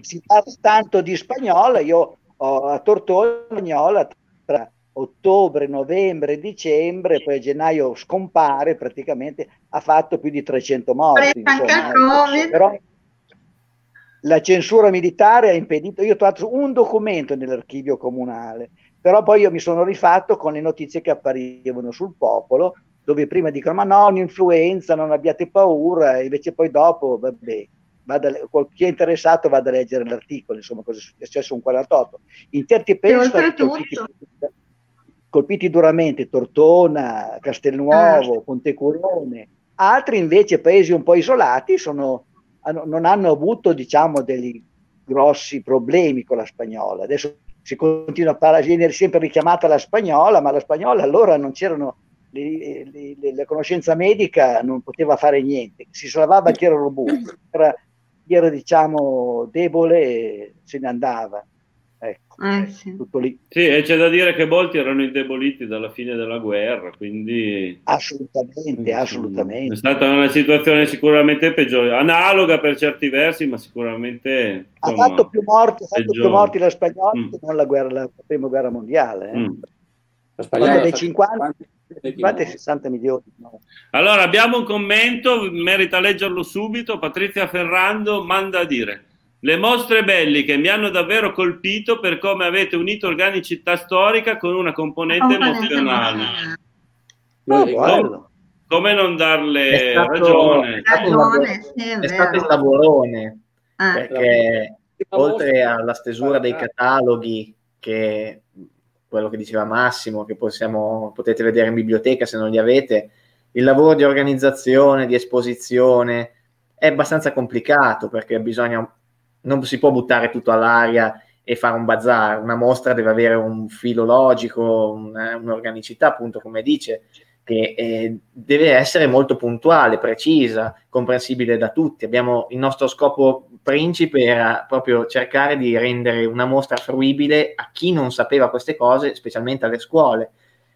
si, parla, tanto di spagnola, io ho a Tortognola tra ottobre, novembre, dicembre, poi a gennaio scompare praticamente, ha fatto più di 300 morti. Insomma, ecco. però la censura militare ha impedito, io ho trovato un documento nell'archivio comunale, però poi io mi sono rifatto con le notizie che apparivano sul popolo dove prima dicono ma no, un'influenza, non abbiate paura, invece poi dopo, vabbè, vada, chi è interessato vada a leggere l'articolo, insomma, cosa è successo un 48. In certi paesi colpiti, colpiti, duramente Tortona, Castelnuovo, ah. Pontecurone, altri invece paesi un po' isolati sono, non hanno avuto, diciamo, dei grossi problemi con la spagnola. Adesso si continua a parlare, viene sempre richiamata la spagnola, ma la spagnola allora non c'erano le, le, la conoscenza medica non poteva fare niente, si salvava chi era robusto, era, chi era diciamo debole se ne andava. Ecco, eh, sì. tutto lì. Sì, e c'è da dire che molti erano indeboliti dalla fine della guerra, quindi... Assolutamente, assolutamente. È stata una situazione sicuramente peggiore, analoga per certi versi, ma sicuramente... Insomma, ha fatto più morti, ha fatto più morti la spagnola mm. che non la, guerra, la prima guerra mondiale. Eh. Mm. La spagnola dei 50... 60 milioni. No. Allora abbiamo un commento, merita leggerlo subito. Patrizia Ferrando manda a dire: Le mostre belliche mi hanno davvero colpito per come avete unito organicità storica con una componente oh, emozionale. Oh, come, come non darle è stato, ragione? È stato, ragione, è stato il lavorone ah. perché oltre alla stesura dei cataloghi che quello che diceva Massimo, che possiamo, potete vedere in biblioteca se non li avete, il lavoro di organizzazione, di esposizione è abbastanza complicato perché bisogna, non si può buttare tutto all'aria e fare un bazar, una mostra deve avere un filo logico, una, un'organicità, appunto come dice, che eh, deve essere molto puntuale, precisa, comprensibile da tutti. Abbiamo, il nostro scopo principe era proprio cercare di rendere una mostra fruibile a chi non sapeva queste cose, specialmente alle scuole.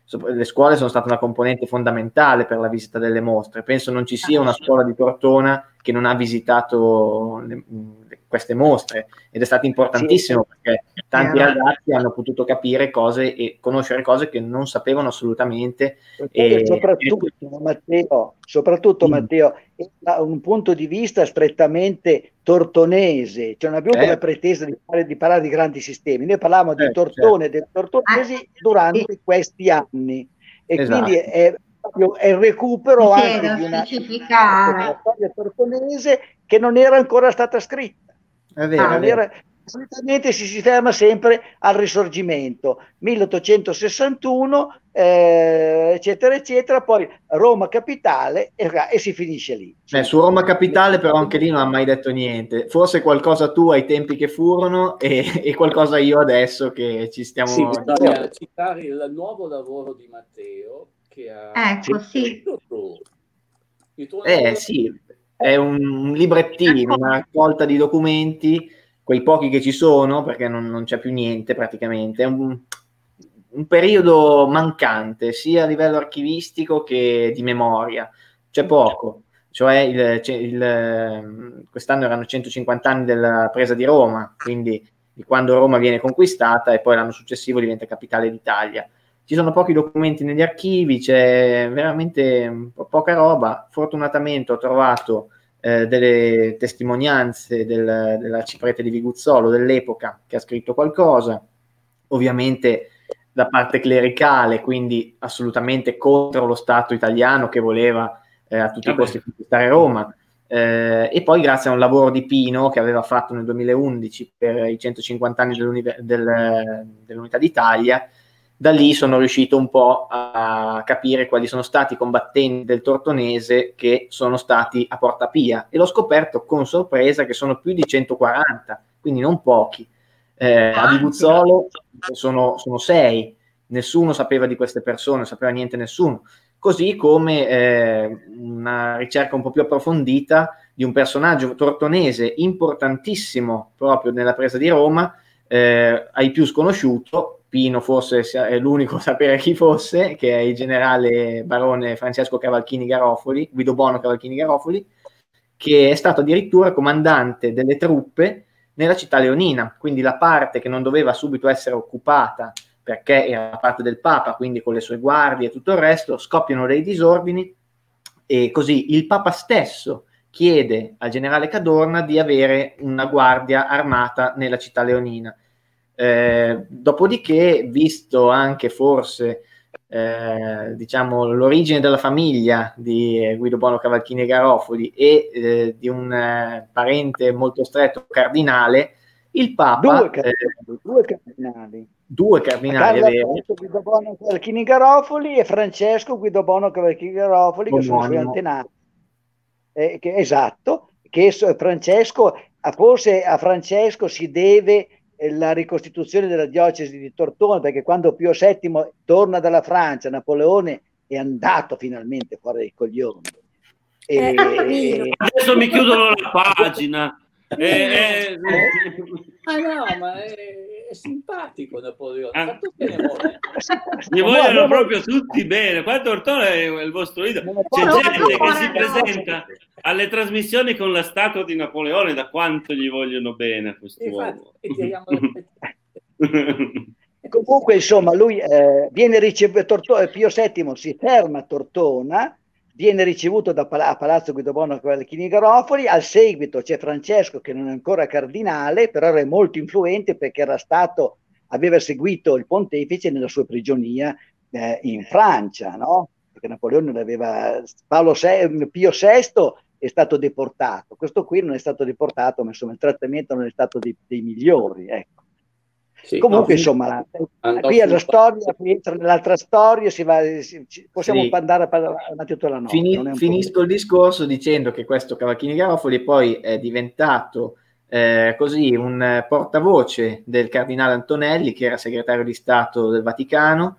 Le scuole sono state una componente fondamentale per la visita delle mostre. Penso non ci sia una scuola di Tortona che non ha visitato le, queste mostre ed è stato importantissimo sì. perché tanti yeah. ragazzi hanno potuto capire cose e conoscere cose che non sapevano assolutamente. E, soprattutto, e... Matteo, soprattutto mm. Matteo, da un punto di vista strettamente tortonese, cioè non abbiamo eh. la pretesa di, fare, di, parlare di grandi sistemi, noi parlavamo eh, di Tortone e certo. del tortonesi ah, durante questi anni e esatto. quindi è è il recupero anche di una, una storia tortonese che non era ancora stata scritta. È vero, ah, era, solitamente si, si ferma sempre al risorgimento 1861 eh, eccetera eccetera poi Roma capitale e, e si finisce lì. Eh, su Roma capitale però anche lì non ha mai detto niente. Forse qualcosa tu ai tempi che furono e, e qualcosa io adesso che ci stiamo sì, bisogna citare il nuovo lavoro di Matteo che ha ecco sì. eh sì è un librettino, una raccolta di documenti, quei pochi che ci sono, perché non, non c'è più niente praticamente. È un, un, periodo mancante sia a livello archivistico che di memoria. C'è poco. Cioè il, il, quest'anno erano 150 anni della presa di Roma, quindi di quando Roma viene conquistata e poi l'anno successivo diventa capitale d'Italia. Ci sono pochi documenti negli archivi, c'è veramente poca roba. Fortunatamente ho trovato eh, delle testimonianze del, dell'arciprete di Viguzzolo dell'epoca che ha scritto qualcosa, ovviamente da parte clericale, quindi assolutamente contro lo Stato italiano che voleva eh, a tutti i costi conquistare Roma. Eh, e poi grazie a un lavoro di Pino che aveva fatto nel 2011 per i 150 anni del, dell'Unità d'Italia, da lì sono riuscito un po' a capire quali sono stati i combattenti del Tortonese che sono stati a Porta Pia. E l'ho scoperto con sorpresa che sono più di 140, quindi non pochi. Eh, a Viguzzolo sono, sono sei, nessuno sapeva di queste persone, non sapeva niente nessuno. Così come eh, una ricerca un po' più approfondita di un personaggio tortonese importantissimo proprio nella presa di Roma, eh, ai più sconosciuto, Pino forse è l'unico a <laughs> sapere chi fosse, che è il generale barone Francesco Cavalchini Garofoli, Guido Bono Cavalchini Garofoli, che è stato addirittura comandante delle truppe nella città leonina, quindi la parte che non doveva subito essere occupata perché era parte del Papa, quindi con le sue guardie e tutto il resto, scoppiano dei disordini e così il Papa stesso chiede al generale Cadorna di avere una guardia armata nella città leonina. Eh, dopodiché, visto anche forse eh, diciamo, l'origine della famiglia di Guido Bono Cavalchini e Garofoli e eh, di un eh, parente molto stretto cardinale, il Papa... Due cardinali. due cardinali due cardinali veri. Guido Bono Cavalchini Garofoli e Francesco Guido Bono Cavalchini Garofoli che sono suoi antenati. Eh, che, esatto, che Francesco, forse a Francesco si deve eh, la ricostituzione della diocesi di Tortona perché quando Pio VII torna dalla Francia, Napoleone è andato finalmente fuori dai coglioni. E, eh, <laughs> adesso mi chiudono la pagina. Eh, eh, ah no, ma è, è simpatico Napoleone. Ah. Mi vogliono proprio tutti bene. Qua Tortone è il vostro idolo. C'è gente che si presenta alle trasmissioni con la statua di Napoleone, da quanto gli vogliono bene a quest'uomo. <laughs> <laughs> Comunque, insomma, lui eh, viene ricevuto, Pio VII si ferma a Tortona viene ricevuto da a Palazzo Guidobono Cavalchini Garofoli, al seguito c'è Francesco che non è ancora cardinale, però era molto influente perché era stato, aveva seguito il pontefice nella sua prigionia eh, in Francia, no? perché Napoleone l'aveva, Paolo VI, Pio VI è stato deportato, questo qui non è stato deportato, ma insomma il trattamento non è stato dei, dei migliori. Ecco. Sì, Comunque, no, insomma, qui alla storia, qui entra nell'altra storia, si va, si, possiamo sì. andare avanti tutta la notte. Fini, finisco il discorso dicendo che questo Cavacchini Garofoli poi è diventato eh, così un portavoce del cardinale Antonelli, che era segretario di Stato del Vaticano,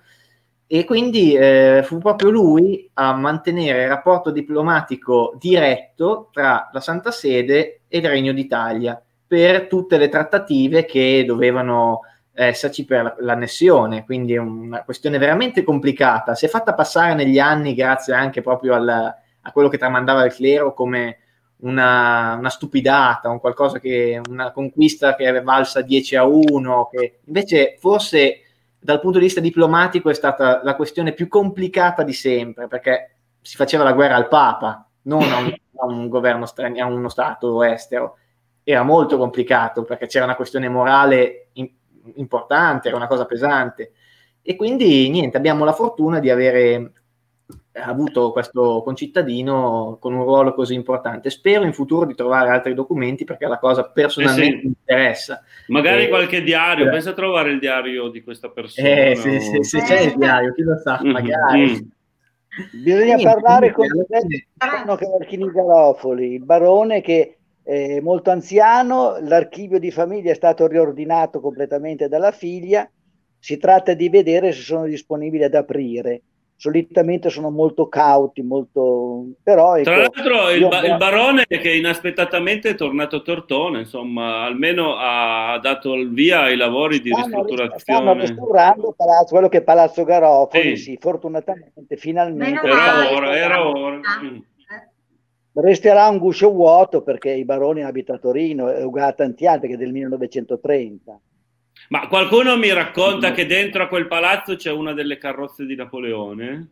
e quindi eh, fu proprio lui a mantenere il rapporto diplomatico diretto tra la Santa Sede e il Regno d'Italia per tutte le trattative che dovevano esserci per l'annessione, quindi è una questione veramente complicata. Si è fatta passare negli anni grazie anche proprio al, a quello che tramandava il clero come una, una, stupidata, un che, una conquista che è valsa 10 a 1, che invece forse dal punto di vista diplomatico è stata la questione più complicata di sempre, perché si faceva la guerra al Papa, non a un, a un governo a uno Stato estero. Era molto complicato perché c'era una questione morale importante, era una cosa pesante. E quindi niente, abbiamo la fortuna di avere avuto questo concittadino con un ruolo così importante. Spero in futuro di trovare altri documenti perché la cosa personalmente eh sì. mi interessa. Magari e, qualche diario, eh. pensa a trovare il diario di questa persona. Eh, sì, sì, se c'è il diario, chi lo sa, mm-hmm. magari. Mm. Bisogna Niente, parlare con il barone Cavalchini Garofoli, il barone che eh, molto anziano, l'archivio di famiglia è stato riordinato completamente dalla figlia, si tratta di vedere se sono disponibili ad aprire. Solitamente sono molto cauti, molto... però... Ecco, Tra l'altro il, ba- il, barone che inaspettatamente è tornato a Tortona, insomma, almeno ha dato il via ai lavori di stanno, ristrutturazione. Stanno restaurando palazzo, quello che è Palazzo Garofoli, sì. sì fortunatamente, finalmente... Era ora, era ora. Mm resterà un guscio vuoto perché i baroni hanno abitato a Torino è uguale a tanti altri che è del 1930. Ma qualcuno mi racconta mm. che dentro a quel palazzo c'è una delle carrozze di Napoleone?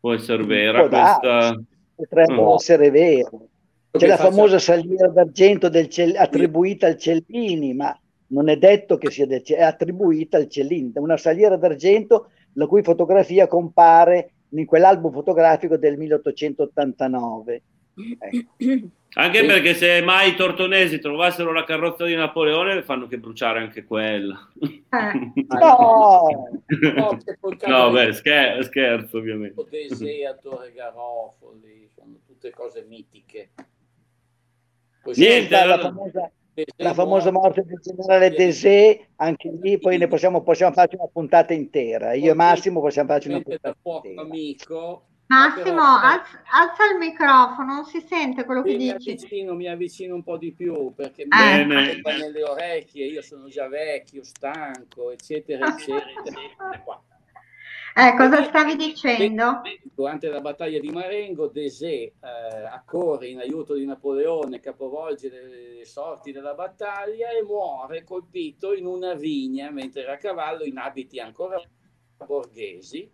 Può essere vera questa? Potrebbe mm. essere vero. C'è la famosa saliera d'argento del Cell- attribuita al Cellini, ma non è detto che sia del è attribuita al Cellini, una saliera d'argento la cui fotografia compare in quell'album fotografico del 1889. Ecco. Anche perché se mai i tortonesi trovassero la carrozza di Napoleone, fanno che bruciare anche quella. Eh. no! <laughs> no, no beh, scher- scherzo ovviamente. Deseato e Garofoli, sono tutte cose mitiche. Così Niente, la famosa, la famosa morte del generale Desè, anche lì poi ne possiamo, possiamo farci una puntata intera. Io e Massimo possiamo farci una puntata intera. Amico, Massimo, alza, alza, il microfono, non si sente quello che mi dici. Avvicino, mi avvicino un po' di più perché eh. mi nelle orecchie, io sono già vecchio, stanco, eccetera, eccetera. <laughs> Eh, cosa stavi dicendo? Durante la battaglia di Marengo, Desè eh, accorre in aiuto di Napoleone, capovolge le sorti della battaglia e muore colpito in una vigna mentre era a cavallo in abiti ancora borghesi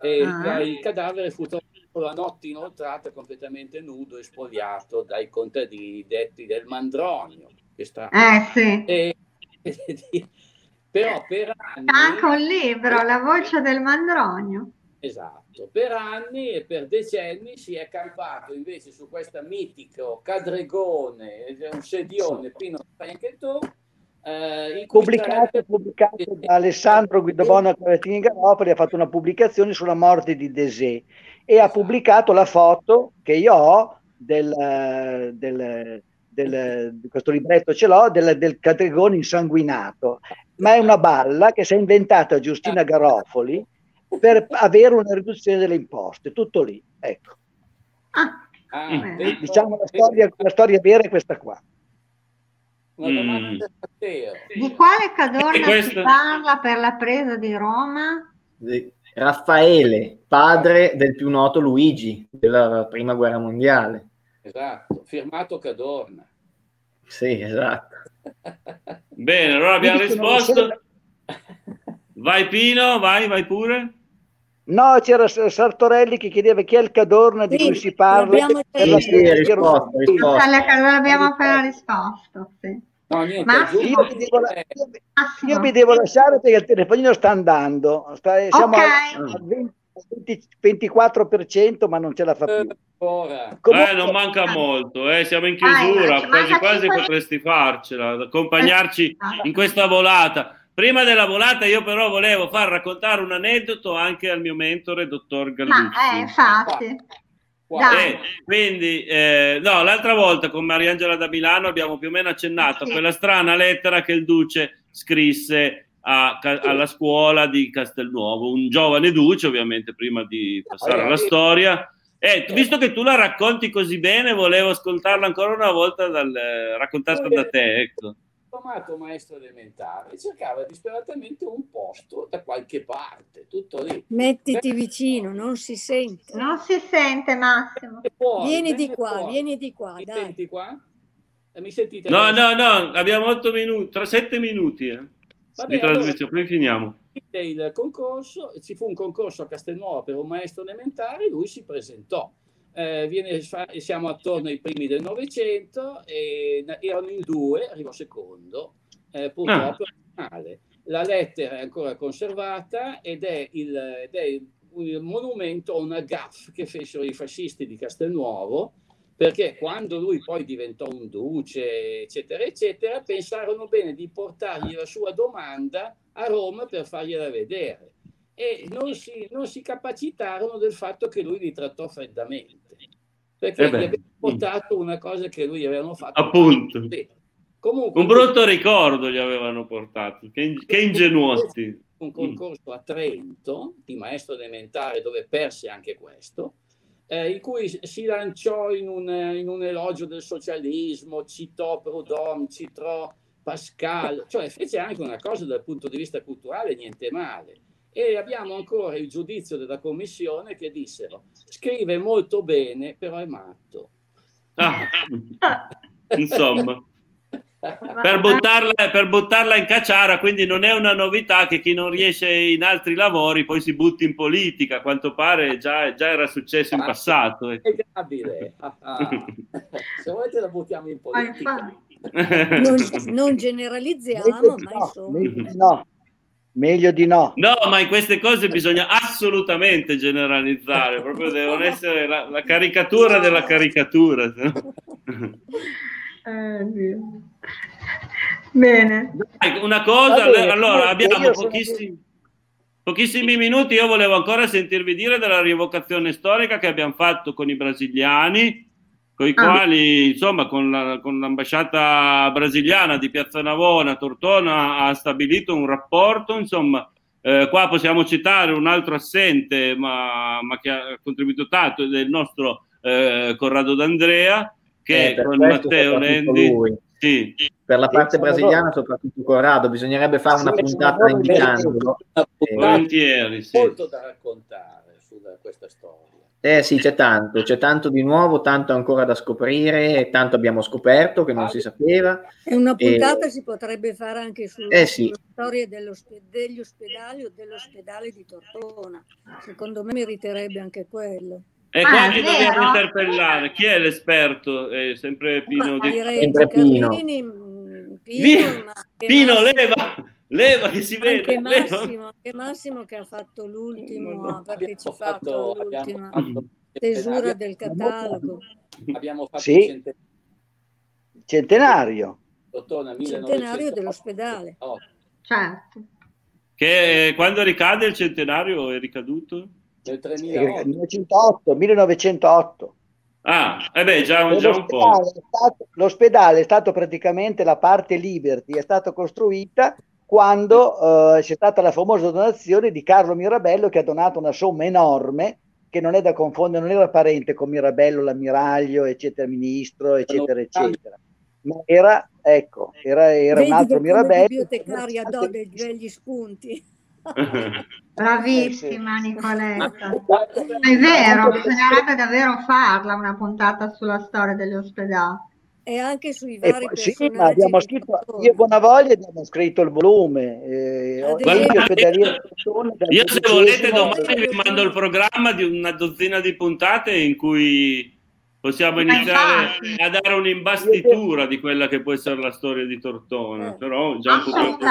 e ah. il cadavere fu trovato la notte inoltrata completamente nudo e spogliato dai contadini detti del Mandronio. Che sta... Eh sì. E, <laughs> però per anni... Anche un libro, La voce del Mandronio. Esatto, per anni e per decenni si è campato invece su questo mitico cadregone, un sedione, Pino anche tu, eh, pubblicato, pubblicato da Alessandro Guidobona Caratini Garopoli ha fatto una pubblicazione sulla morte di Desè e ha pubblicato la foto che io ho del, del, del questo libretto ce l'ho del, del Categone insanguinato. Ma è una balla che si è inventata Giustina Garofoli per avere una riduzione delle imposte tutto lì ecco. Ah, ah, diciamo la storia, la storia vera è questa qua Mm. Di quale Cadorna questa... si parla per la presa di Roma? Raffaele, padre del più noto Luigi della prima guerra mondiale. Esatto, firmato Cadorna. Sì, esatto. Bene, allora abbiamo risposto. Vai Pino, vai, vai pure. No, c'era Sartorelli che chiedeva chi è il Cadorna di sì, cui si parla. Sì, sì, risposto, risposto. L'abbiamo appena risposto. Sì. No, niente, io, mi devo, io, io, mi devo, lasciare perché il telefonino sta andando. Sta, siamo okay. al 20, 24%, ma non ce la fa più. Comunque, eh, non manca molto, eh, siamo in chiusura, ah, quasi quasi potresti farcela, accompagnarci in questa volata. Prima della volata io però volevo far raccontare un aneddoto anche al mio mentore, dottor Gallucci. Ma, eh, infatti. Eh, quindi, eh, no, l'altra volta con Mariangela da Milano abbiamo più o meno accennato sì. a quella strana lettera che il Duce scrisse a, alla scuola di Castelnuovo, un giovane Duce ovviamente prima di passare alla storia. Eh, visto che tu la racconti così bene, volevo ascoltarla ancora una volta dal, raccontata da te. Ecco diplomato maestro elementare cercava disperatamente un posto da qualche parte, tutto lì. Mettiti Beh, vicino, non si sente. Non si sente Massimo. Fuori, vieni di qua, fuori. vieni di qua. Mi dai. senti qua? Eh, mi sentite? No, no, no, abbiamo otto minuti, tra sette minuti eh, Vabbè, di trasmissione, allora, poi finiamo. Il concorso, ci fu un concorso a Castelnuovo per un maestro elementare, lui si presentò eh, viene, siamo attorno ai primi del Novecento e erano in due, arrivò secondo, eh, purtroppo ah. La lettera è ancora conservata ed è, il, ed è il monumento a una gaff che fecero i fascisti di Castelnuovo, perché quando lui poi diventò un duce, eccetera, eccetera, pensarono bene di portargli la sua domanda a Roma per fargliela vedere e non si, non si capacitarono del fatto che lui li trattò freddamente perché eh gli avevano portato una cosa che lui avevano fatto. Appunto. Comunque, un brutto ricordo gli avevano portato, che, che ingenuoti. Un concorso a Trento di maestro elementare dove perse anche questo, eh, in cui si lanciò in un, in un, elogio del socialismo, citò Proudhon, citò Pascal, cioè fece anche una cosa dal punto di vista culturale niente male e abbiamo ancora il giudizio della commissione che dissero scrive molto bene però è matto ah, <laughs> insomma per, buttarla, per buttarla in cacciara, quindi non è una novità che chi non riesce in altri lavori poi si butti in politica, a quanto pare già, già era successo in ah, passato. È grabile. Ah, ah. <laughs> Se volete la buttiamo in politica. Non, non generalizziamo, ma insomma... No. Meglio di no. No, ma in queste cose bisogna assolutamente generalizzare, proprio devono essere la, la caricatura della caricatura. <laughs> Eh, Bene. Una cosa, bene, allora abbiamo pochissimi, pochissimi minuti, io volevo ancora sentirvi dire della rievocazione storica che abbiamo fatto con i brasiliani, con i ah. quali, insomma, con, la, con, l'ambasciata brasiliana di Piazza Navona, Tortona ha stabilito un rapporto, insomma, eh, qua possiamo citare un altro assente, ma, ma che ha contribuito tanto, del nostro eh, Corrado D'Andrea, che eh, con Matteo Lendi... Sì. Per la parte brasiliana, soprattutto Corrado, bisognerebbe fare una puntata invitandolo. Volentieri, sì. Molto da raccontare su questa storia. Eh sì, c'è tanto, c'è tanto di nuovo, tanto ancora da scoprire, tanto abbiamo scoperto che non si sapeva. E una puntata e... si potrebbe fare anche sulla, eh sì. storia degli ospedali o dell'ospedale di Tortona. Secondo me meriterebbe anche quello. E ah, qua chi dobbiamo interpellare? Chi è l'esperto? È sempre Pino di... Sempre Pino. Carlini, mm, Pino, Pino leva, leva che si vede. Anche Massimo, anche Massimo che ha fatto l'ultimo, ha partecipato all'ultima stesura del catalogo. Abbiamo fatto sì. il centenario. Centenario dell'ospedale. Certo. Che quando ricade il centenario è ricaduto? Nel 2008. 1908, 1908. Ah, eh beh, già, già un po'. È stato, l'ospedale è stato praticamente la parte Liberty, è stata costruita quando uh, c'è stata la famosa donazione di Carlo Mirabello che ha donato una somma enorme che non è da confondere, non era parente con Mirabello, l'ammiraglio, eccetera, ministro, eccetera, eccetera. Ma era, ecco, era, era un altro Mirabello. bibliotecaria do degli spunti. <laughs> Bravissima Nicoletta. È vero, bisognerebbe davvero farla una puntata sulla storia degli ospedali. E anche sui vari poi, sì, abbiamo scritto, io e Bonavoglia abbiamo scritto il volume. Eh, io, io se volete domani vi mando il programma di una dozzina di puntate in cui possiamo iniziare a dare un'imbastitura di quella che può essere la storia di Tortona, eh. però già un po'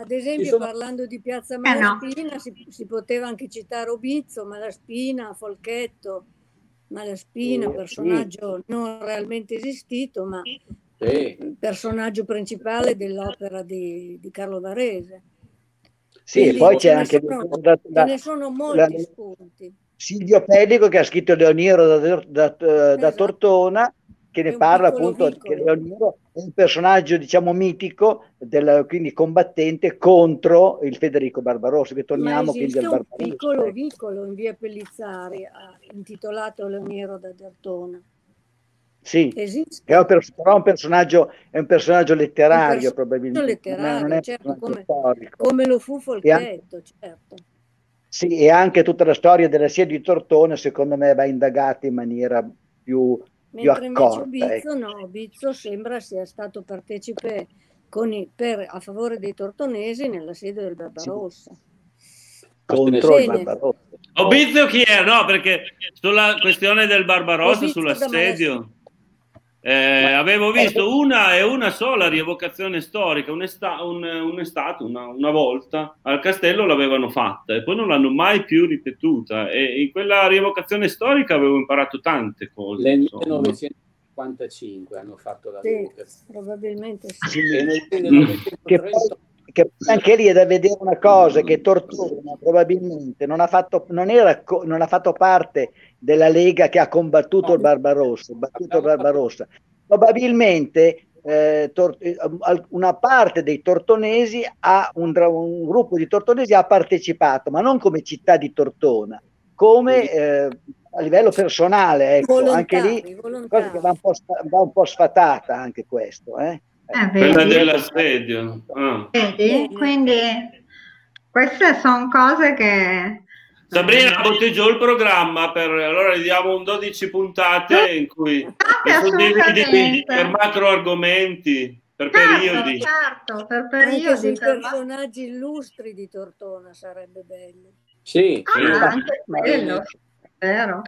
Ad esempio, sono... parlando di Piazza Malaspina, eh no. si, si, poteva anche citare Obizzo, Malaspina, Folchetto, Malaspina, eh, personaggio non realmente esistito, ma sì. personaggio principale dell'opera di, di Carlo Varese. Sì, Quindi, poi c'è anche... Sono, da, da, ce ne sono molti la, spunti Silvio Pellico che ha scritto Leoniero da, da, da, da esatto. Tortona che ne parla appunto piccolo. che Leoniero è un personaggio diciamo mitico del, quindi combattente contro il Federico Barbarossa che torniamo quindi al Barbarossa un piccolo vicolo in via Pellizzari intitolato Leoniero da Tortona sì, Esiste. è un, però un personaggio, è un personaggio letterario un personaggio probabilmente letterario, non è certo, come, come, lo fu Folchetto, certo sì, e anche tutta la storia della sia di Tortona, secondo me, va indagata in maniera più, più accorta. Bizzo, ecco. no, Bizzo sembra sia stato partecipe i, per, a favore dei tortonesi nella sede del Barbarossa. Sì. Contro il Barbarossa. Obizio chi è? No, perché sulla questione del Barbarossa, sull'assedio... Eh, avevo visto una e una sola rievocazione storica, un'estate, un, un'estate una, una, volta al castello l'avevano fatta e poi non l'hanno mai più ripetuta. E in quella rievocazione storica avevo imparato tante cose. Nel 1955 hanno fatto la sì, probabilmente sì. sì. Che, che, anche lì è da vedere una cosa che Tortona probabilmente non ha fatto, non era, non ha fatto parte della Lega che ha combattuto il Barbarossa, battuto il Barbarossa. Probabilmente eh, tor- eh, una parte dei tortonesi ha un, un, gruppo di tortonesi ha partecipato, ma non come città di Tortona, come eh, a livello personale, ecco, volontari, anche lì cosa che va un po', va un po sfatata anche questo. Eh? Eh, Quella dell'assedio. Ah. Vedi? Quindi queste sono cose che Sabrina, butti giù il programma per allora gli diamo un 12 puntate in cui per macro argomenti, per certo, periodi. Certo, per periodi. Anche per personaggi illustri di Tortona sarebbe bello. Sì, ah, sì. anche quello, vero.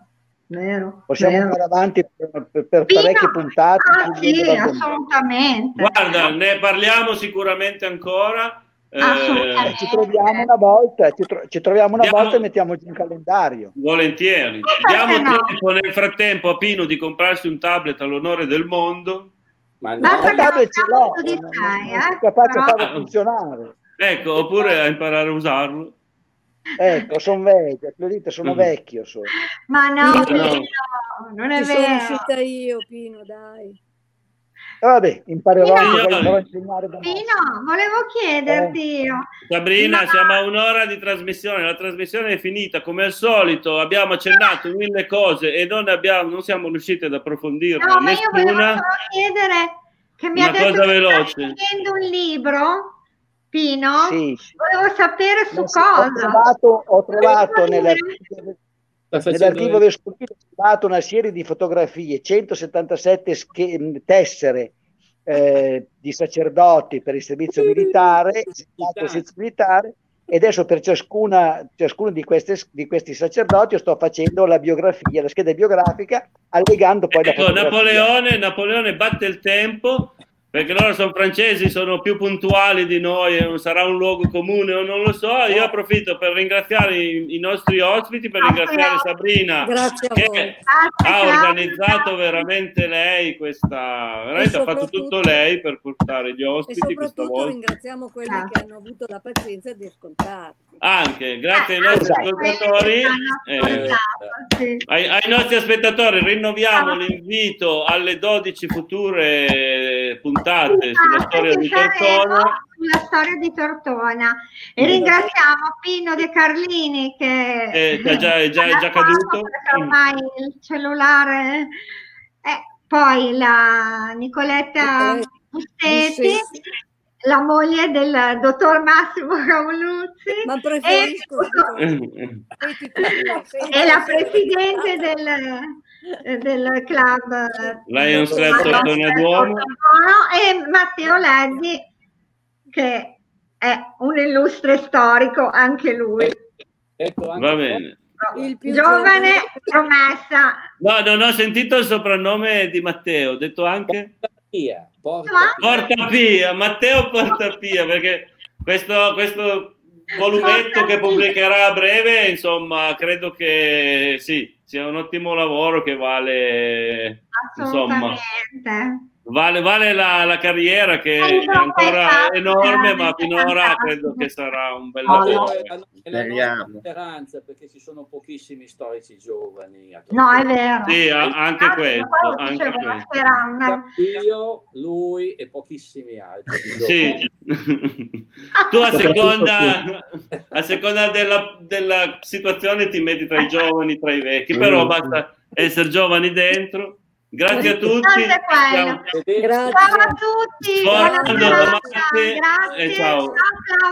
Vero, Possiamo vero. andare avanti per, per, per parecchie puntate. Ah, sì, assolutamente. Guarda, ne parliamo sicuramente ancora. Eh, ci troviamo una volta, ci, tro- ci troviamo una diamo, volta e mettiamo giù un calendario. Volentieri. Diamo no. tempo nel frattempo a Pino di comprarsi un tablet all'onore del mondo. Ma no. il tablet ce l'ho, non, non, non è capace a farlo funzionare. Ecco, oppure a imparare a usarlo. Ecco, sono vecchio, dite, sono mm. vecchio. Sono. Ma no, Pino, no. non è Ci vero. Sono uscita io, Pino, dai. Eh, vabbè, imparerò Pino, a insegnare da Pino, volevo chiederti eh. Sabrina, no. siamo a un'ora di trasmissione, la trasmissione è finita, come al solito abbiamo accennato mille cose e non, abbiamo, non siamo riusciti ad approfondirne no, ma io volevo chiedere che mi ha detto che veloce. scrivendo un libro Pino, sì. volevo sapere su cosa. Ho trovato, ho trovato nell'articolo Nell'archivio vescovile una serie di fotografie, 177 sch- tessere eh, di sacerdoti per il servizio militare, il servizio militare e adesso per ciascuna, ciascuno di, queste, di, questi sacerdoti sto facendo la biografia, la scheda biografica, allegando poi ecco, la Napoleone, Napoleone batte il tempo perché loro sono francesi, sono più puntuali di noi, sarà un luogo comune o non lo so. Io approfitto per ringraziare i, i nostri ospiti, per ringraziare Sabrina che ha organizzato veramente lei questa, veramente ha fatto tutto lei per portare gli ospiti questa volta. ringraziamo quelli che hanno avuto la pazienza di ascoltare. Anche, grazie ai nostri ascoltatori. Eh, ai, ai nostri spettatori rinnoviamo l'invito alle 12 future puntate puntate sulla storia di Tortona. Sulla storia di Tortona. E ringraziamo Pino De Carlini che eh, è già, è già, è già caduto. Ormai il cellulare. Eh, poi la Nicoletta Bussetti la moglie del dottor Massimo Cavoluzzi ma preferisco e, <laughs> <laughs> e la presidente del, del club Lions Club Tortona Duomo? E Matteo Leddi che è un illustre storico anche lui. Ecco, anche va bene. il più giovane promessa. No non ho sentito il soprannome di Matteo ho detto anche Pia, porta, porta Pia, Matteo Porta Pia perché questo, questo volumetto che pubblicherà a breve insomma credo che sì sia un ottimo lavoro che vale insomma vale, vale la, la, carriera che è ancora enorme ma finora credo che sarà un bel lavoro è la speranza perché ci sono pochissimi storici giovani no è vero sì, anche ah, questo, anche questo. io, lui e pochissimi altri sì. <laughs> tu a seconda a seconda della, della situazione ti metti tra i giovani tra i vecchi però mm. basta essere giovani dentro. Grazie a tutti. Grazie. Ciao a tutti. Buona giornata. Grazie. E ciao. ciao, ciao.